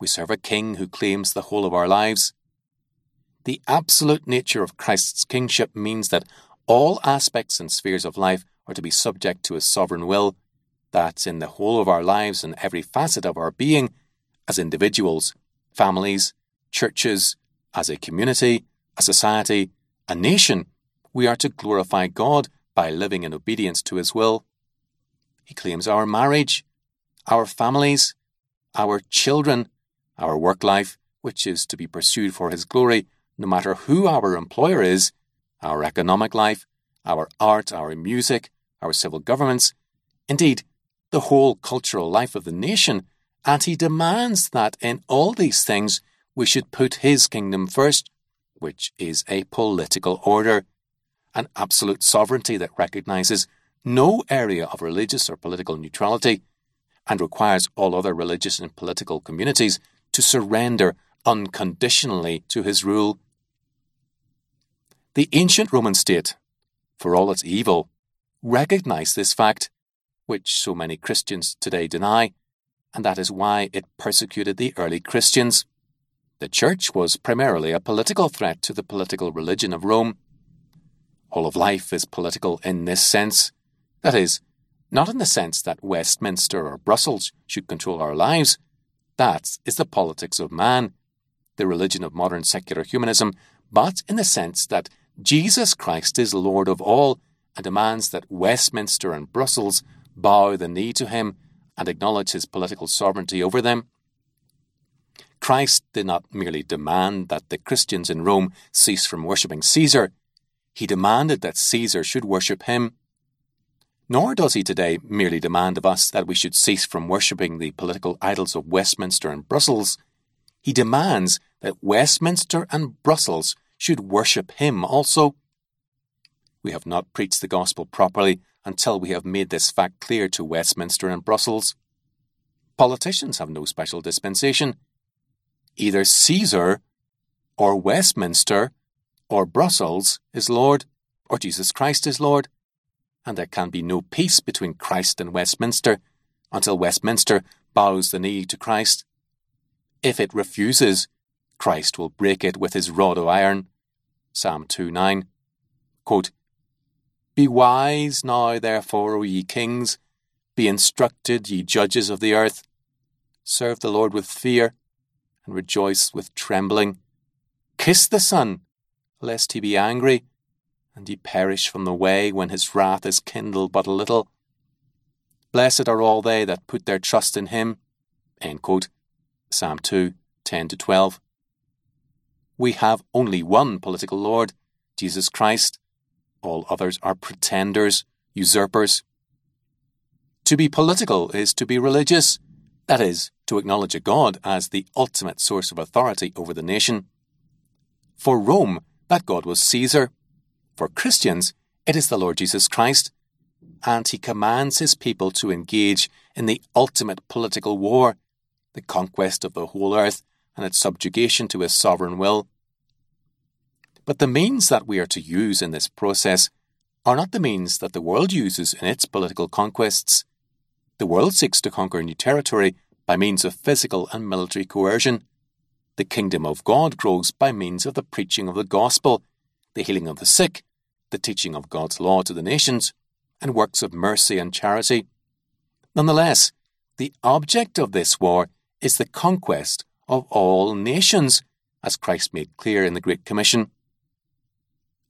We serve a king who claims the whole of our lives. The absolute nature of Christ's kingship means that all aspects and spheres of life are to be subject to his sovereign will that in the whole of our lives and every facet of our being, as individuals, families, churches, as a community, a society, a nation, we are to glorify God by living in obedience to His will. He claims our marriage, our families, our children, our work life, which is to be pursued for His glory, no matter who our employer is, our economic life, our art, our music, our civil governments, indeed, the whole cultural life of the nation, and he demands that in all these things we should put his kingdom first, which is a political order, an absolute sovereignty that recognizes no area of religious or political neutrality, and requires all other religious and political communities to surrender unconditionally to his rule. The ancient Roman state, for all its evil, recognized this fact which so many Christians today deny, and that is why it persecuted the early Christians. The Church was primarily a political threat to the political religion of Rome. All of life is political in this sense. That is, not in the sense that Westminster or Brussels should control our lives. That is the politics of man, the religion of modern secular humanism, but in the sense that Jesus Christ is Lord of all and demands that Westminster and Brussels bow the knee to him, and acknowledge his political sovereignty over them. Christ did not merely demand that the Christians in Rome cease from worshipping Caesar, he demanded that Caesar should worship him. Nor does he today merely demand of us that we should cease from worshipping the political idols of Westminster and Brussels. He demands that Westminster and Brussels should worship him also. We have not preached the gospel properly until we have made this fact clear to Westminster and Brussels. Politicians have no special dispensation. Either Caesar or Westminster or Brussels is Lord or Jesus Christ is Lord and there can be no peace between Christ and Westminster until Westminster bows the knee to Christ. If it refuses, Christ will break it with his rod of iron. Psalm 2 9. Quote, Be wise now, therefore, O ye kings, be instructed, ye judges of the earth. Serve the Lord with fear, and rejoice with trembling. Kiss the Son, lest he be angry and ye perish from the way when his wrath is kindled but a little. Blessed are all they that put their trust in him. Psalm 2, 10 to 12. We have only one political Lord, Jesus Christ. All others are pretenders, usurpers. To be political is to be religious, that is, to acknowledge a God as the ultimate source of authority over the nation. For Rome, that God was Caesar. For Christians, it is the Lord Jesus Christ, and he commands his people to engage in the ultimate political war, the conquest of the whole earth and its subjugation to his sovereign will. But the means that we are to use in this process are not the means that the world uses in its political conquests. The world seeks to conquer new territory by means of physical and military coercion. The kingdom of God grows by means of the preaching of the gospel, the healing of the sick, the teaching of God's law to the nations, and works of mercy and charity. Nonetheless, the object of this war is the conquest of all nations, as Christ made clear in the Great Commission.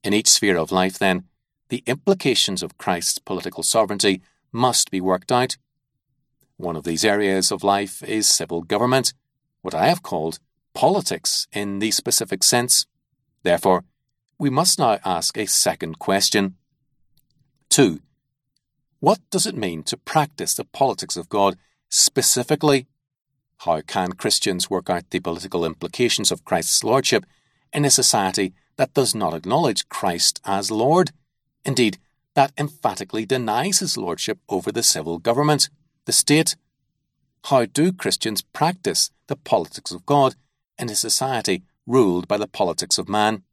In each sphere of life, then, the implications of Christ's political sovereignty must be worked out. One of these areas of life is civil government, what I have called politics in the specific sense. Therefore, we must now ask a second question. 2. What does it mean to practice the politics of God specifically? How can Christians work out the political implications of Christ's Lordship in a society that does not acknowledge Christ as Lord? Indeed, that emphatically denies his Lordship over the civil government, the state. How do Christians practice the politics of God in a society ruled by the politics of man?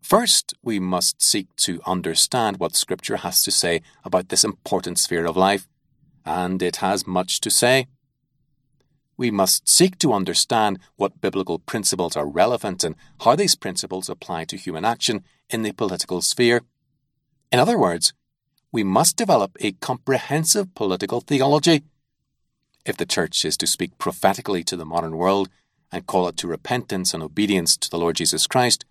First, we must seek to understand what Scripture has to say about this important sphere of life, and it has much to say. We must seek to understand what biblical principles are relevant and how these principles apply to human action in the political sphere. In other words, we must develop a comprehensive political theology. If the Church is to speak prophetically to the modern world and call it to repentance and obedience to the Lord Jesus Christ,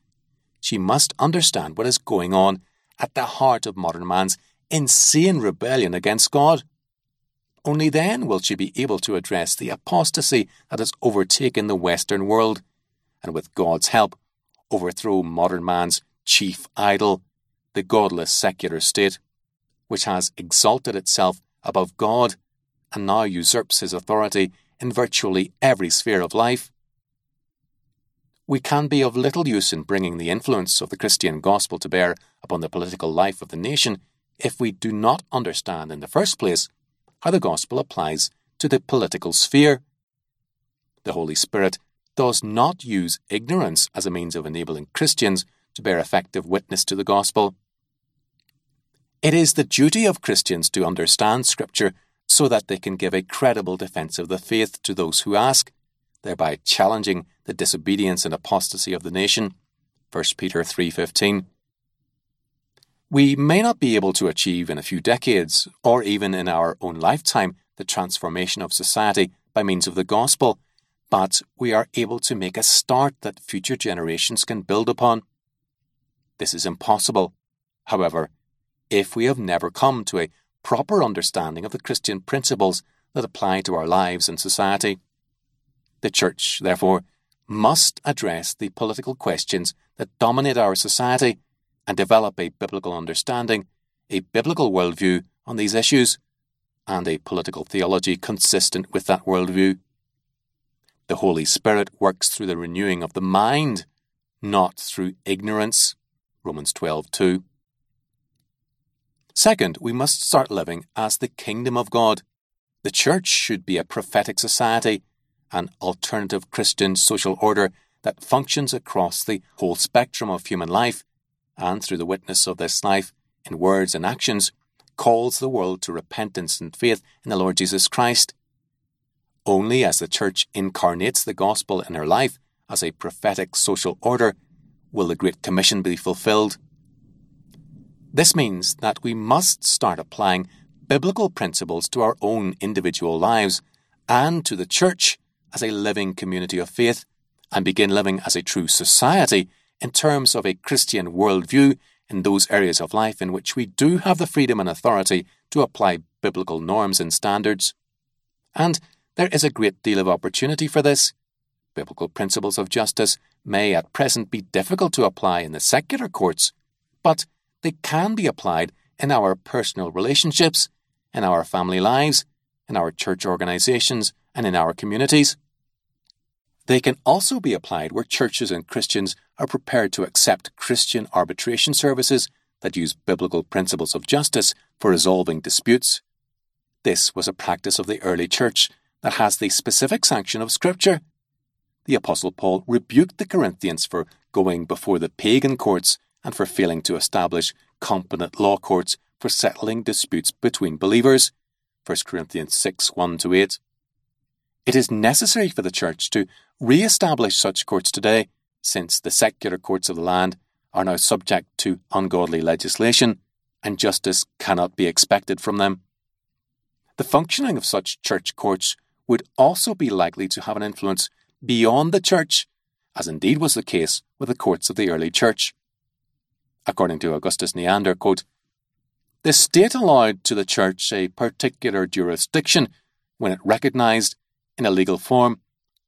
she must understand what is going on at the heart of modern man's insane rebellion against God. Only then will she be able to address the apostasy that has overtaken the Western world, and with God's help, overthrow modern man's chief idol, the godless secular state, which has exalted itself above God and now usurps his authority in virtually every sphere of life. We can be of little use in bringing the influence of the Christian gospel to bear upon the political life of the nation if we do not understand, in the first place, how the gospel applies to the political sphere. The Holy Spirit does not use ignorance as a means of enabling Christians to bear effective witness to the gospel. It is the duty of Christians to understand Scripture so that they can give a credible defence of the faith to those who ask thereby challenging the disobedience and apostasy of the nation. 1 Peter 3:15. We may not be able to achieve in a few decades or even in our own lifetime the transformation of society by means of the gospel, but we are able to make a start that future generations can build upon. This is impossible, however, if we have never come to a proper understanding of the Christian principles that apply to our lives and society. The Church, therefore, must address the political questions that dominate our society and develop a biblical understanding a biblical worldview on these issues and a political theology consistent with that worldview. The Holy Spirit works through the renewing of the mind, not through ignorance. Romans 12:2. Second, we must start living as the kingdom of God. The church should be a prophetic society, an alternative Christian social order that functions across the whole spectrum of human life and through the witness of this life in words and actions calls the world to repentance and faith in the Lord Jesus Christ. Only as the church incarnates the gospel in her life as a prophetic social order will the Great Commission be fulfilled. This means that we must start applying biblical principles to our own individual lives and to the church as a living community of faith and begin living as a true society in terms of a Christian worldview in those areas of life in which we do have the freedom and authority to apply biblical norms and standards. And there is a great deal of opportunity for this. Biblical principles of justice may at present be difficult to apply in the secular courts, but they can be applied in our personal relationships, in our family lives, in our church organizations, and in our communities. They can also be applied where churches and Christians are prepared to accept Christian arbitration services that use biblical principles of justice for resolving disputes. This was a practice of the early church that has the specific sanction of Scripture. The Apostle Paul rebuked the Corinthians for going before the pagan courts and for failing to establish competent law courts for settling disputes between believers. 1 Corinthians 6 1 8. It is necessary for the Church to re establish such courts today, since the secular courts of the land are now subject to ungodly legislation, and justice cannot be expected from them. The functioning of such church courts would also be likely to have an influence beyond the church, as indeed was the case with the courts of the early church. According to Augustus Neander, quote, the state allowed to the church a particular jurisdiction when it recognized, in a legal form,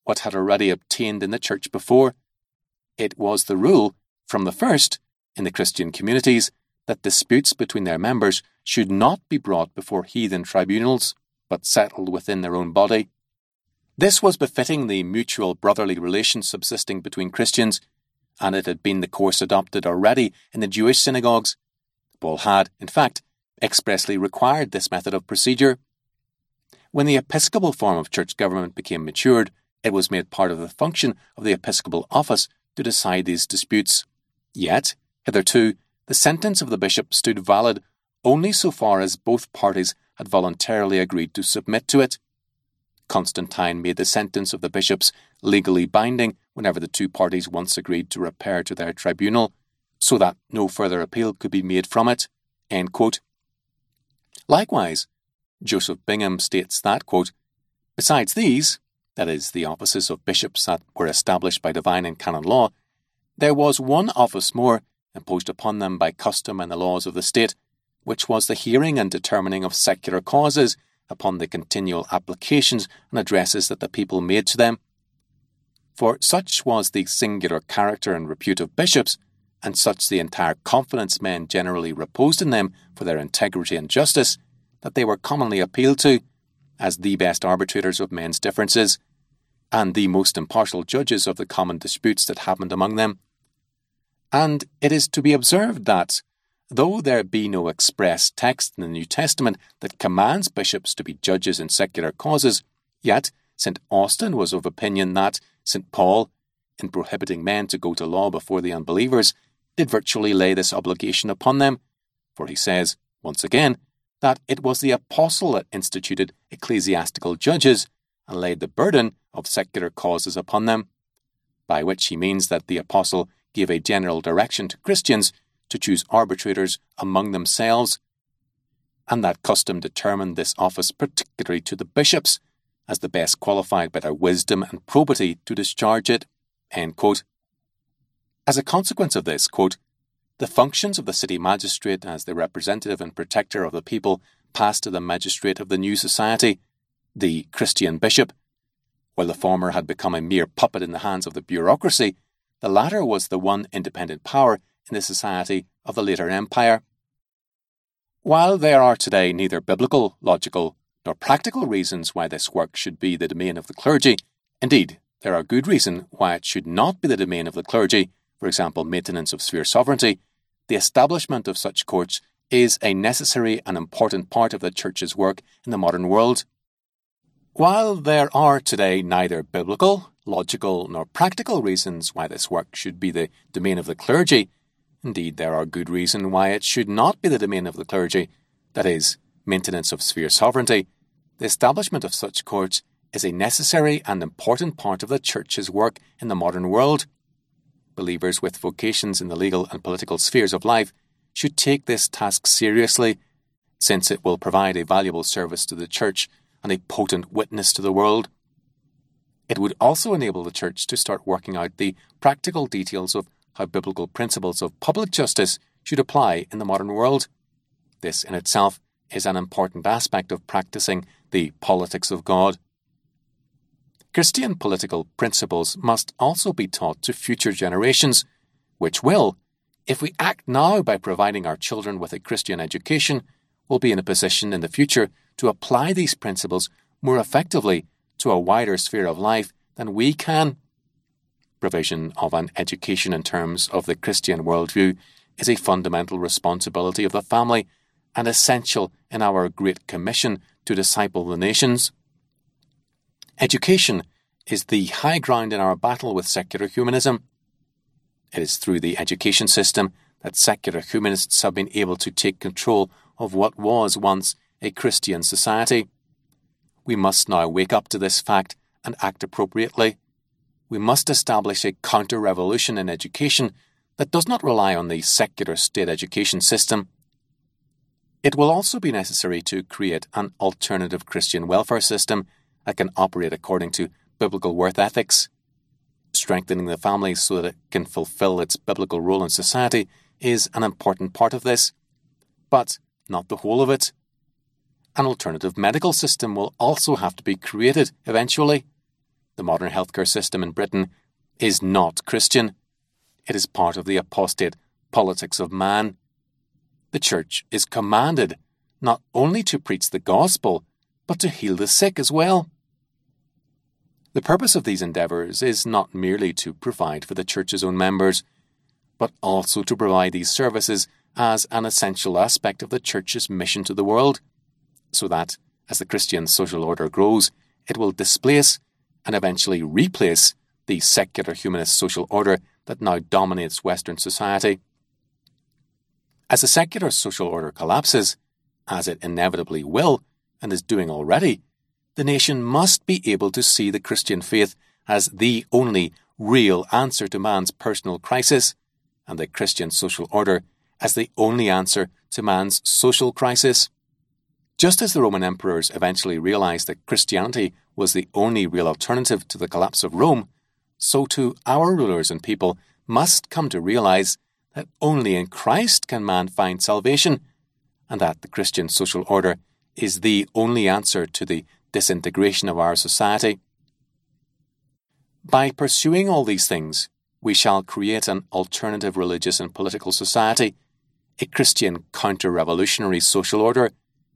what had already obtained in the church before. It was the rule, from the first, in the Christian communities, that disputes between their members should not be brought before heathen tribunals, but settled within their own body. This was befitting the mutual brotherly relations subsisting between Christians, and it had been the course adopted already in the Jewish synagogues. Paul had, in fact, expressly required this method of procedure. When the episcopal form of church government became matured, it was made part of the function of the episcopal office to decide these disputes. Yet, hitherto, the sentence of the bishop stood valid only so far as both parties had voluntarily agreed to submit to it. Constantine made the sentence of the bishops legally binding whenever the two parties once agreed to repair to their tribunal, so that no further appeal could be made from it. Likewise, Joseph Bingham states that, quote, Besides these, that is, the offices of bishops that were established by divine and canon law, there was one office more imposed upon them by custom and the laws of the state, which was the hearing and determining of secular causes upon the continual applications and addresses that the people made to them. For such was the singular character and repute of bishops, and such the entire confidence men generally reposed in them for their integrity and justice, that they were commonly appealed to as the best arbitrators of men's differences, and the most impartial judges of the common disputes that happened among them. And it is to be observed that, though there be no express text in the New Testament that commands bishops to be judges in secular causes, yet St. Austin was of opinion that St. Paul, in prohibiting men to go to law before the unbelievers, did virtually lay this obligation upon them, for he says, once again, that it was the apostle that instituted ecclesiastical judges and laid the burden of secular causes upon them, by which he means that the apostle gave a general direction to Christians to choose arbitrators among themselves, and that custom determined this office particularly to the bishops as the best qualified by their wisdom and probity to discharge it. As a consequence of this, quote, the functions of the city magistrate as the representative and protector of the people passed to the magistrate of the new society, the Christian bishop. While the former had become a mere puppet in the hands of the bureaucracy, the latter was the one independent power in the society of the later empire. While there are today neither biblical, logical, nor practical reasons why this work should be the domain of the clergy, indeed, there are good reasons why it should not be the domain of the clergy, for example, maintenance of sphere sovereignty, the establishment of such courts is a necessary and important part of the Church's work in the modern world. While there are today neither biblical, logical, nor practical reasons why this work should be the domain of the clergy, Indeed, there are good reasons why it should not be the domain of the clergy, that is, maintenance of sphere sovereignty. The establishment of such courts is a necessary and important part of the Church's work in the modern world. Believers with vocations in the legal and political spheres of life should take this task seriously, since it will provide a valuable service to the Church and a potent witness to the world. It would also enable the Church to start working out the practical details of how biblical principles of public justice should apply in the modern world. This in itself is an important aspect of practicing the politics of God. Christian political principles must also be taught to future generations, which will, if we act now by providing our children with a Christian education, will be in a position in the future to apply these principles more effectively to a wider sphere of life than we can provision of an education in terms of the Christian worldview is a fundamental responsibility of the family and essential in our Great Commission to disciple the nations. Education is the high ground in our battle with secular humanism. It is through the education system that secular humanists have been able to take control of what was once a Christian society. We must now wake up to this fact and act appropriately we must establish a counter revolution in education that does not rely on the secular state education system. It will also be necessary to create an alternative Christian welfare system that can operate according to biblical worth ethics. Strengthening the family so that it can fulfill its biblical role in society is an important part of this, but not the whole of it. An alternative medical system will also have to be created eventually the modern healthcare system in Britain, is not Christian. It is part of the apostate politics of man. The Church is commanded not only to preach the gospel, but to heal the sick as well. The purpose of these endeavours is not merely to provide for the Church's own members, but also to provide these services as an essential aspect of the Church's mission to the world, so that, as the Christian social order grows, it will displace and eventually replace the secular humanist social order that now dominates Western society. As the secular social order collapses, as it inevitably will and is doing already, the nation must be able to see the Christian faith as the only real answer to man's personal crisis, and the Christian social order as the only answer to man's social crisis. Just as the Roman emperors eventually realized that Christianity was the only real alternative to the collapse of Rome, so too our rulers and people must come to realize that only in Christ can man find salvation, and that the Christian social order is the only answer to the disintegration of our society. By pursuing all these things, we shall create an alternative religious and political society, a Christian counter revolutionary social order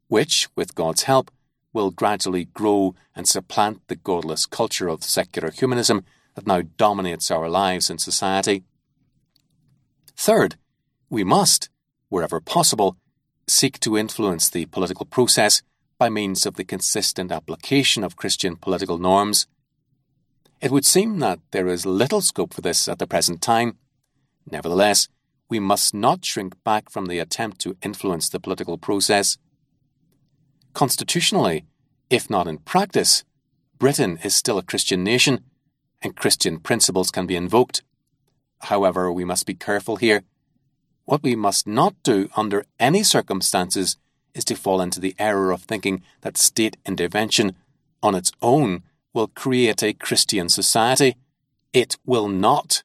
which, with God's help, will gradually grow and supplant the godless culture of secular humanism that now dominates our lives and society. Third, we must, wherever possible, seek to influence the political process by means of the consistent application of Christian political norms. It would seem that there is little scope for this at the present time. Nevertheless, we must not shrink back from the attempt to influence the political process. Constitutionally, if not in practice, Britain is still a Christian nation, and Christian principles can be invoked. However, we must be careful here. What we must not do under any circumstances is to fall into the error of thinking that state intervention on its own will create a Christian society. It will not.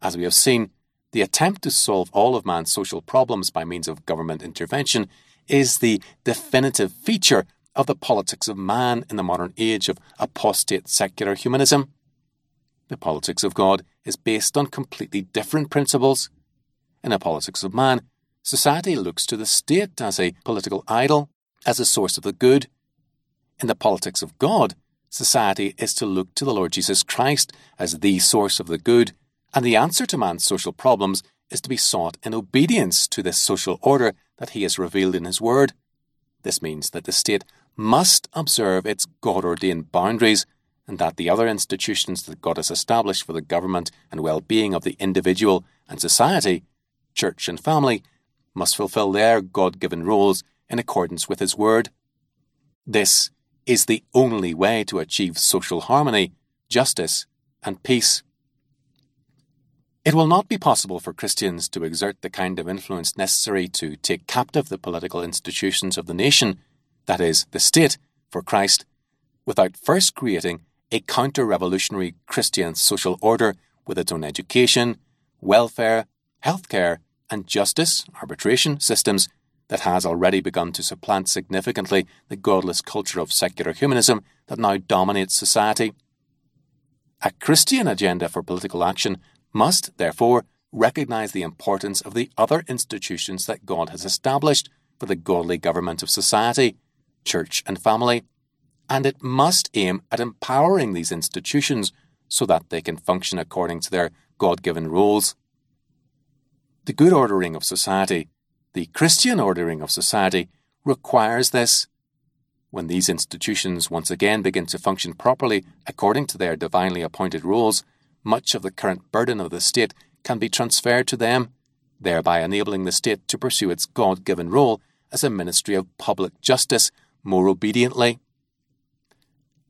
As we have seen, the attempt to solve all of man's social problems by means of government intervention is the definitive feature of the politics of man in the modern age of apostate secular humanism. The politics of God is based on completely different principles. In the politics of man, society looks to the state as a political idol, as a source of the good. In the politics of God, society is to look to the Lord Jesus Christ as the source of the good, and the answer to man's social problems is to be sought in obedience to this social order that he has revealed in his word. This means that the state must observe its God ordained boundaries and that the other institutions that God has established for the government and well being of the individual and society, church and family, must fulfill their God given roles in accordance with His Word. This is the only way to achieve social harmony, justice, and peace. It will not be possible for Christians to exert the kind of influence necessary to take captive the political institutions of the nation, that is, the state, for Christ, without first creating a counter revolutionary Christian social order with its own education, welfare, healthcare, and justice, arbitration systems that has already begun to supplant significantly the godless culture of secular humanism that now dominates society. A Christian agenda for political action must, therefore, recognize the importance of the other institutions that God has established for the godly government of society, church, and family, and it must aim at empowering these institutions so that they can function according to their God given roles. The good ordering of society, the Christian ordering of society, requires this. When these institutions once again begin to function properly according to their divinely appointed rules, much of the current burden of the state can be transferred to them, thereby enabling the state to pursue its God given role as a ministry of public justice more obediently.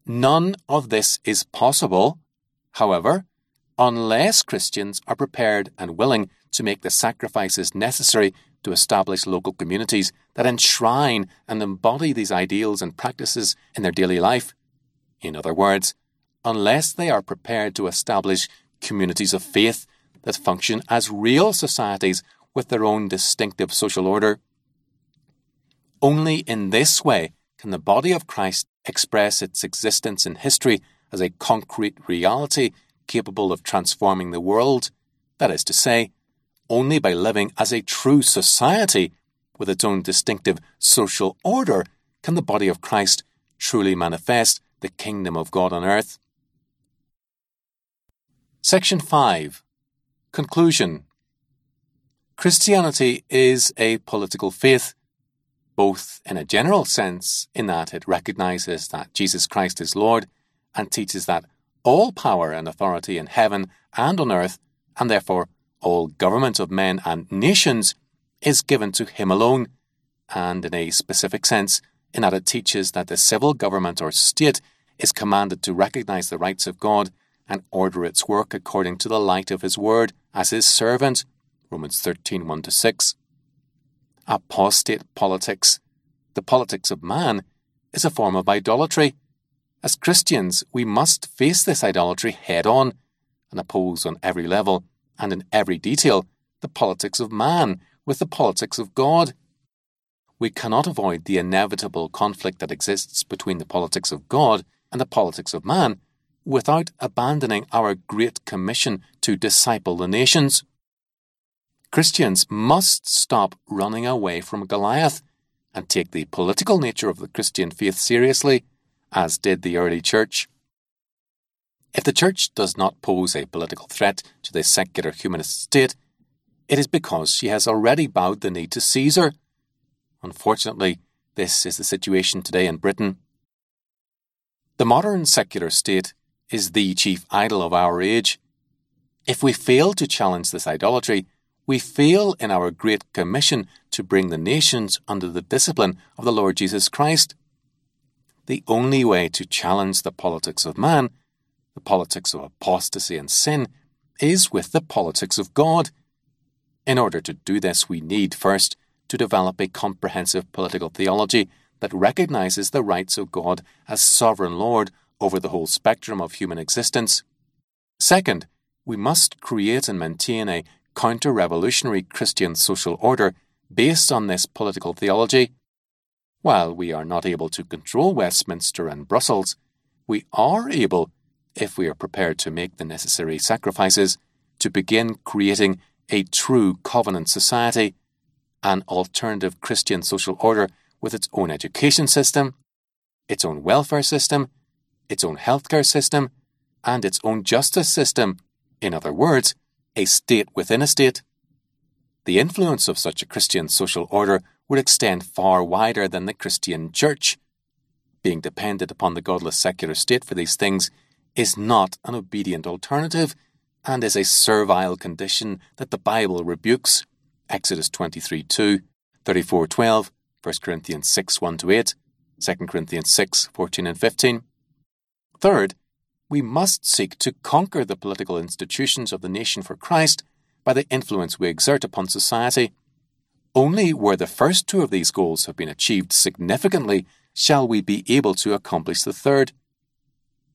None of this is possible, however, unless Christians are prepared and willing to make the sacrifices necessary to establish local communities that enshrine and embody these ideals and practices in their daily life. In other words, unless they are prepared to establish communities of faith that function as real societies with their own distinctive social order. Only in this way can the body of Christ express its existence in history as a concrete reality capable of transforming the world. That is to say, only by living as a true society with its own distinctive social order can the body of Christ truly manifest the kingdom of God on earth. Section 5 Conclusion Christianity is a political faith, both in a general sense, in that it recognizes that Jesus Christ is Lord and teaches that all power and authority in heaven and on earth, and therefore all government of men and nations, is given to Him alone, and in a specific sense, in that it teaches that the civil government or state is commanded to recognize the rights of God and order its work according to the light of his word as his servant. Romans 13 1 6. Apostate politics, the politics of man, is a form of idolatry. As Christians, we must face this idolatry head on and oppose on every level and in every detail the politics of man with the politics of God. We cannot avoid the inevitable conflict that exists between the politics of God and the politics of man without abandoning our great commission to disciple the nations. Christians must stop running away from Goliath and take the political nature of the Christian faith seriously, as did the early church. If the church does not pose a political threat to the secular humanist state, it is because she has already bowed the knee to Caesar. Unfortunately, this is the situation today in Britain. The modern secular state is the chief idol of our age. If we fail to challenge this idolatry, we fail in our great commission to bring the nations under the discipline of the Lord Jesus Christ. The only way to challenge the politics of man, the politics of apostasy and sin, is with the politics of God. In order to do this, we need first to develop a comprehensive political theology that recognizes the rights of God as sovereign Lord over the whole spectrum of human existence. Second, we must create and maintain a counter revolutionary Christian social order based on this political theology. While we are not able to control Westminster and Brussels, we are able, if we are prepared to make the necessary sacrifices, to begin creating a true covenant society, an alternative Christian social order with its own education system, its own welfare system, its own healthcare system, and its own justice system. In other words, a state within a state. The influence of such a Christian social order would extend far wider than the Christian Church. Being dependent upon the godless secular state for these things is not an obedient alternative and is a servile condition that the Bible rebukes. Exodus 23 2, 34 12, 1 Corinthians 6 1 to 8, 2 Corinthians 6 14 and 15. Third, we must seek to conquer the political institutions of the nation for Christ by the influence we exert upon society. Only where the first two of these goals have been achieved significantly shall we be able to accomplish the third.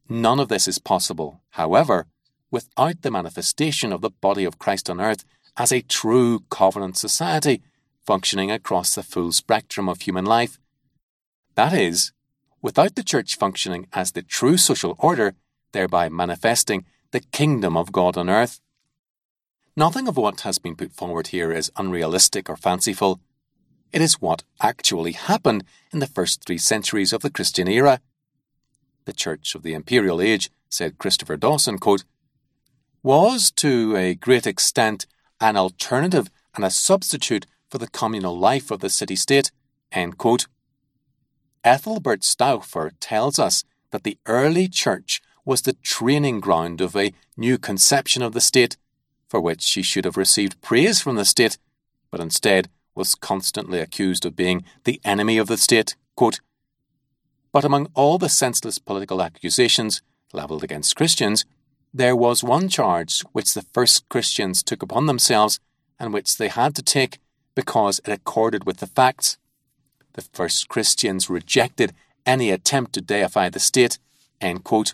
None of this is possible, however, without the manifestation of the body of Christ on earth as a true covenant society functioning across the full spectrum of human life. That is, without the church functioning as the true social order, thereby manifesting the kingdom of God on earth. Nothing of what has been put forward here is unrealistic or fanciful. It is what actually happened in the first three centuries of the Christian era. The Church of the Imperial Age, said Christopher Dawson, quote, was to a great extent an alternative and a substitute for the communal life of the city state. Ethelbert Stauffer tells us that the early church was the training ground of a new conception of the state, for which she should have received praise from the state, but instead was constantly accused of being the enemy of the state. Quote, but among all the senseless political accusations levelled against Christians, there was one charge which the first Christians took upon themselves and which they had to take because it accorded with the facts. The first Christians rejected any attempt to deify the state. Quote.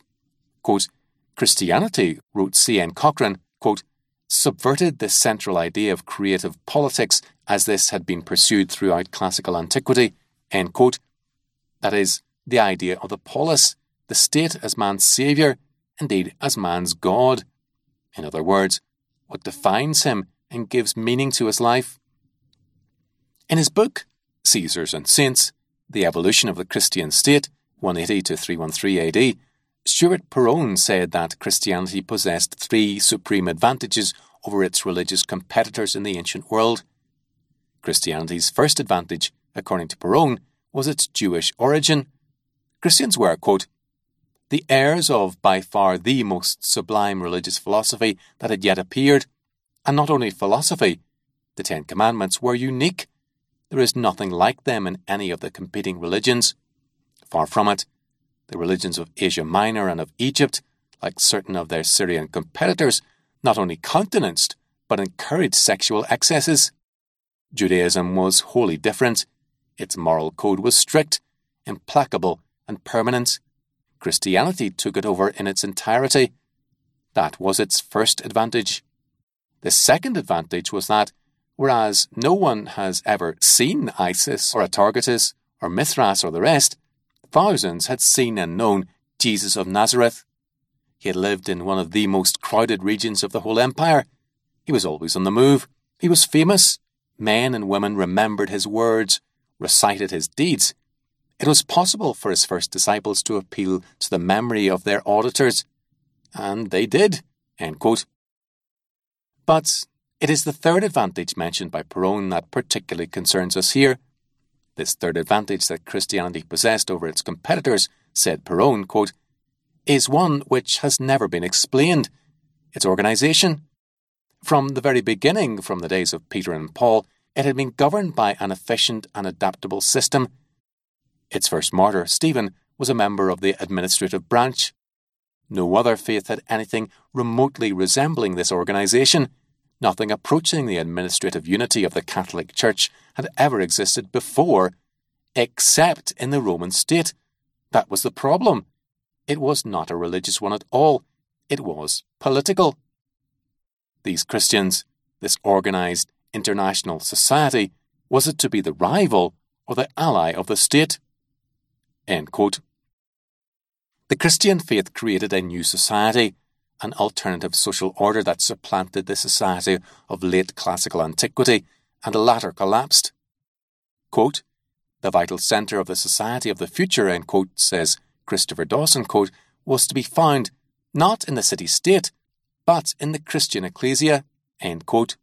Quote, Christianity, wrote C.N. Cochrane, quote, subverted the central idea of creative politics as this had been pursued throughout classical antiquity. That is, the idea of the polis, the state as man's saviour, indeed as man's God. In other words, what defines him and gives meaning to his life. In his book, Caesars and Saints The Evolution of the Christian State, 180 to 313 AD, Stewart Perowne said that Christianity possessed three supreme advantages over its religious competitors in the ancient world. Christianity's first advantage, according to Perowne, was its Jewish origin. Christians were, quote, the heirs of by far the most sublime religious philosophy that had yet appeared. And not only philosophy, the Ten Commandments were unique. There is nothing like them in any of the competing religions. Far from it, the religions of Asia Minor and of Egypt, like certain of their Syrian competitors, not only countenanced but encouraged sexual excesses. Judaism was wholly different. Its moral code was strict, implacable, and permanent. Christianity took it over in its entirety. That was its first advantage. The second advantage was that, whereas no one has ever seen Isis or Atargatis or Mithras or the rest, thousands had seen and known Jesus of Nazareth. He had lived in one of the most crowded regions of the whole empire. He was always on the move. He was famous. Men and women remembered his words, recited his deeds, it was possible for his first disciples to appeal to the memory of their auditors, and they did. But it is the third advantage mentioned by Perowne that particularly concerns us here. This third advantage that Christianity possessed over its competitors, said Perowne, quote, is one which has never been explained its organization. From the very beginning, from the days of Peter and Paul, it had been governed by an efficient and adaptable system its first martyr, Stephen, was a member of the administrative branch. No other faith had anything remotely resembling this organization. Nothing approaching the administrative unity of the Catholic Church had ever existed before, except in the Roman state. That was the problem. It was not a religious one at all, it was political. These Christians, this organized international society, was it to be the rival or the ally of the state? The Christian faith created a new society, an alternative social order that supplanted the society of late classical antiquity and the latter collapsed. Quote, the vital centre of the society of the future, end quote, says Christopher Dawson, quote, was to be found not in the city state, but in the Christian ecclesia, end quote.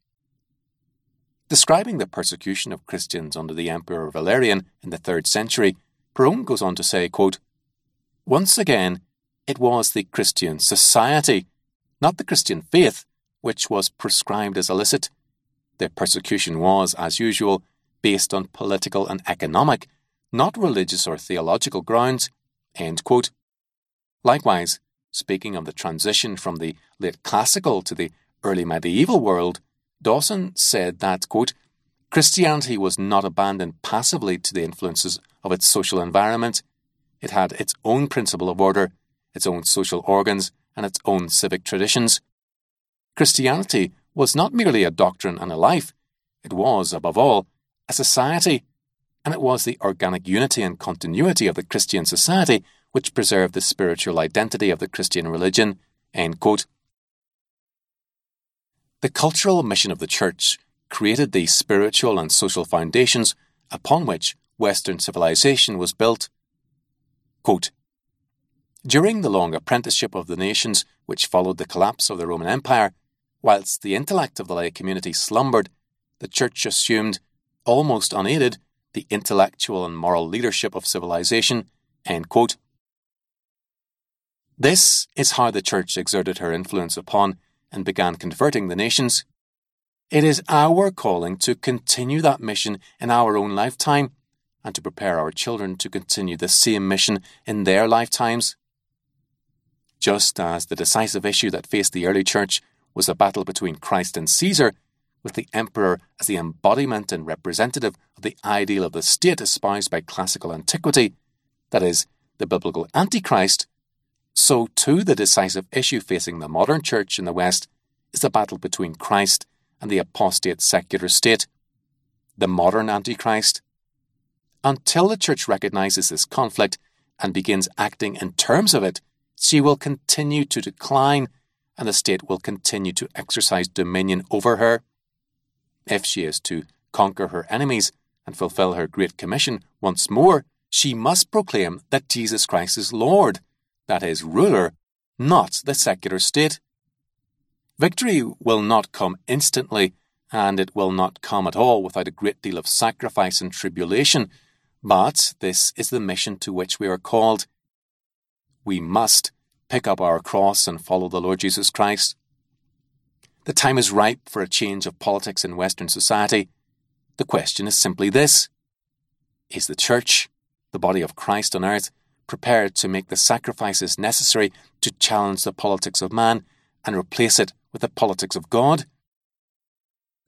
Describing the persecution of Christians under the Emperor Valerian in the third century, Perowne goes on to say, quote, Once again, it was the Christian society, not the Christian faith, which was prescribed as illicit. The persecution was, as usual, based on political and economic, not religious or theological grounds. Likewise, speaking of the transition from the late classical to the early medieval world, Dawson said that, quote, Christianity was not abandoned passively to the influences of its social environment. It had its own principle of order, its own social organs, and its own civic traditions. Christianity was not merely a doctrine and a life, it was, above all, a society, and it was the organic unity and continuity of the Christian society which preserved the spiritual identity of the Christian religion. The cultural mission of the Church created the spiritual and social foundations upon which Western civilization was built. Quote, During the long apprenticeship of the nations which followed the collapse of the Roman Empire, whilst the intellect of the lay community slumbered, the Church assumed almost unaided, the intellectual and moral leadership of civilization. This is how the Church exerted her influence upon and began converting the nations. It is our calling to continue that mission in our own lifetime and to prepare our children to continue the same mission in their lifetimes. Just as the decisive issue that faced the early church was a battle between Christ and Caesar, with the emperor as the embodiment and representative of the ideal of the state espoused by classical antiquity, that is, the biblical Antichrist, so too the decisive issue facing the modern church in the West is the battle between Christ and the apostate secular state, the modern Antichrist. Until the church recognizes this conflict and begins acting in terms of it, she will continue to decline and the state will continue to exercise dominion over her. If she is to conquer her enemies and fulfill her great commission once more, she must proclaim that Jesus Christ is Lord, that is, ruler, not the secular state. Victory will not come instantly, and it will not come at all without a great deal of sacrifice and tribulation, but this is the mission to which we are called. We must pick up our cross and follow the Lord Jesus Christ. The time is ripe for a change of politics in Western society. The question is simply this Is the Church, the body of Christ on earth, prepared to make the sacrifices necessary to challenge the politics of man and replace it with the politics of God?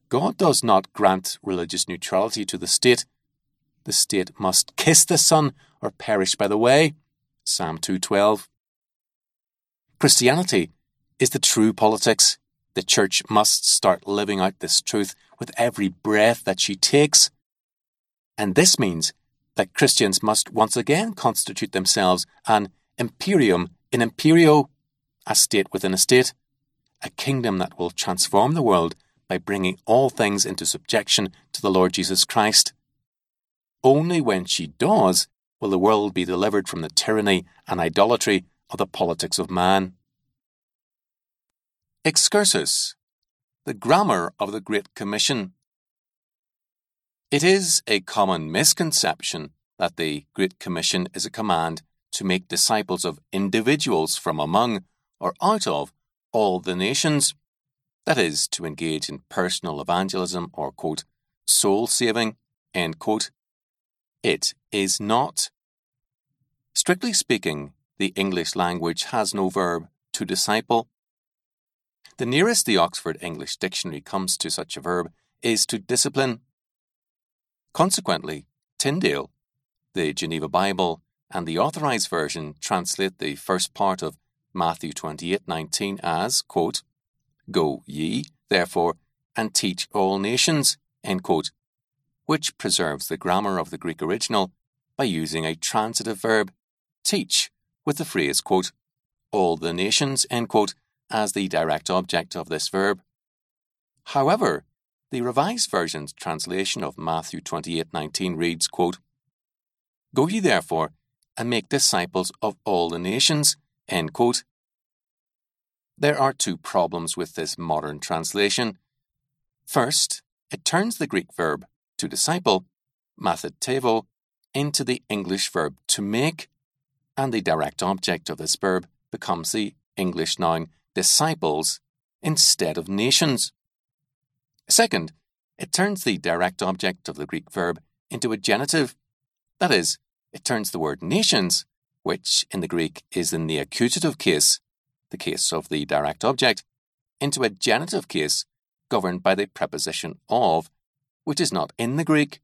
God does not grant religious neutrality to the state. The state must kiss the Son or perish by the way. Psalm 212. Christianity is the true politics the church must start living out this truth with every breath that she takes. And this means that Christians must once again constitute themselves an imperium in imperio, a state within a state, a kingdom that will transform the world by bringing all things into subjection to the Lord Jesus Christ. Only when she does will the world be delivered from the tyranny and idolatry of the politics of man. Excursus, the grammar of the Great Commission. It is a common misconception that the Great Commission is a command to make disciples of individuals from among or out of all the nations, that is, to engage in personal evangelism or, quote, soul saving, end quote. It is not. Strictly speaking, the English language has no verb to disciple the nearest the Oxford English Dictionary comes to such a verb is to discipline. Consequently, Tyndale, the Geneva Bible, and the Authorized Version translate the first part of Matthew 28:19 as, quote, Go ye, therefore, and teach all nations, end quote, which preserves the grammar of the Greek original by using a transitive verb, teach, with the phrase, quote, all the nations, quote, as the direct object of this verb. However, The Revised Version's translation of Matthew 28:19 reads, quote, Go ye therefore and make disciples of all the nations. End quote. There are two problems with this modern translation. First, it turns the Greek verb to disciple, mathetevo, into the English verb to make, and the direct object of this verb becomes the English noun disciples instead of nations. Second, it turns the direct object of the Greek verb into a genitive. That is, it turns the word nations, which in the Greek is in the accusative case, the case of the direct object, into a genitive case governed by the preposition of, which is not in the Greek.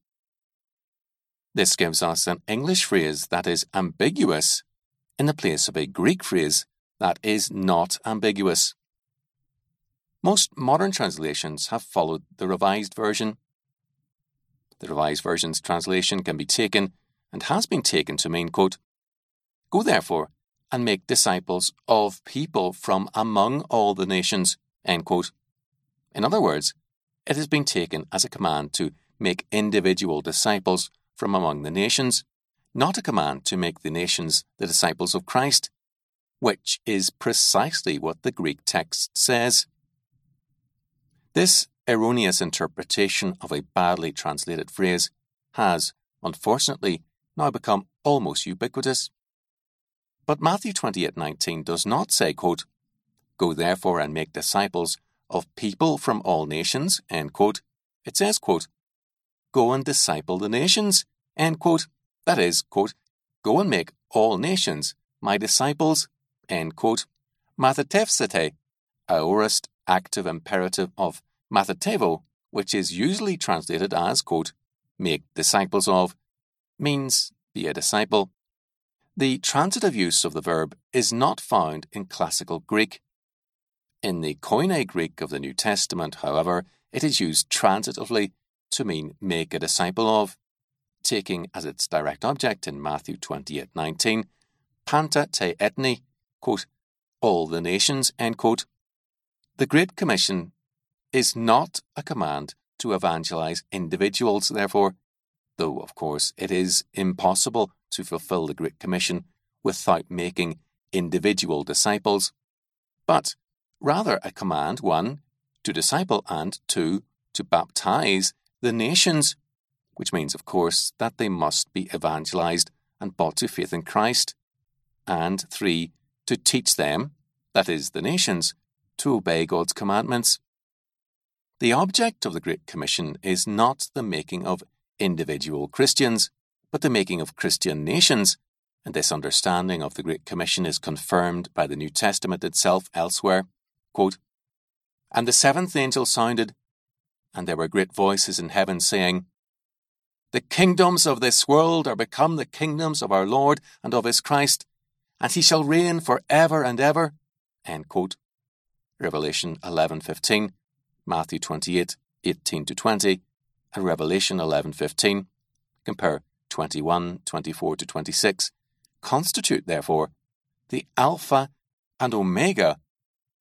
This gives us an English phrase that is ambiguous in the place of a Greek phrase that is not ambiguous. Most modern translations have followed the Revised Version. The Revised Version's translation can be taken, and has been taken to mean, quote, Go therefore and make disciples of people from among all the nations, end quote. In other words, it has been taken as a command to make individual disciples from among the nations, not a command to make the nations the disciples of Christ, which is precisely what the Greek text says. This erroneous interpretation of a badly translated phrase has, unfortunately, now become almost ubiquitous. But Matthew 28:19 does not say, quote, Go therefore and make disciples of people from all nations, end quote. It says, quote, Go and disciple the nations, end quote. That is, quote, Go and make all nations my disciples, end quote. Mathetevsete, aorist active imperative of mathetevo, which is usually translated as, quote, make disciples of, means be a disciple. The transitive use of the verb is not found in classical Greek. In the Koine Greek of the New Testament, however, it is used transitively to mean make a disciple of, taking as its direct object in Matthew 28:19, panta te ethni, quote, all the nations, end quote, the Great Commission is not a command to evangelize individuals, therefore, though, of course, it is impossible to fulfill the Great Commission without making individual disciples, but rather a command, one, to disciple, and two, to baptize the nations, which means, of course, that they must be evangelized and brought to faith in Christ, and three, to teach them, that is, the nations, to obey God's commandments. The object of the Great Commission is not the making of individual Christians, but the making of Christian nations, and this understanding of the Great Commission is confirmed by the New Testament itself elsewhere. Quote, and the seventh angel sounded, and there were great voices in heaven saying, The kingdoms of this world are become the kingdoms of our Lord and of his Christ, and he shall reign for ever and ever. Revelation 11:15, Matthew 28:18 to 20, and Revelation 11:15, compare 21:24 to 26, constitute therefore the alpha and omega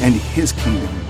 and His kingdom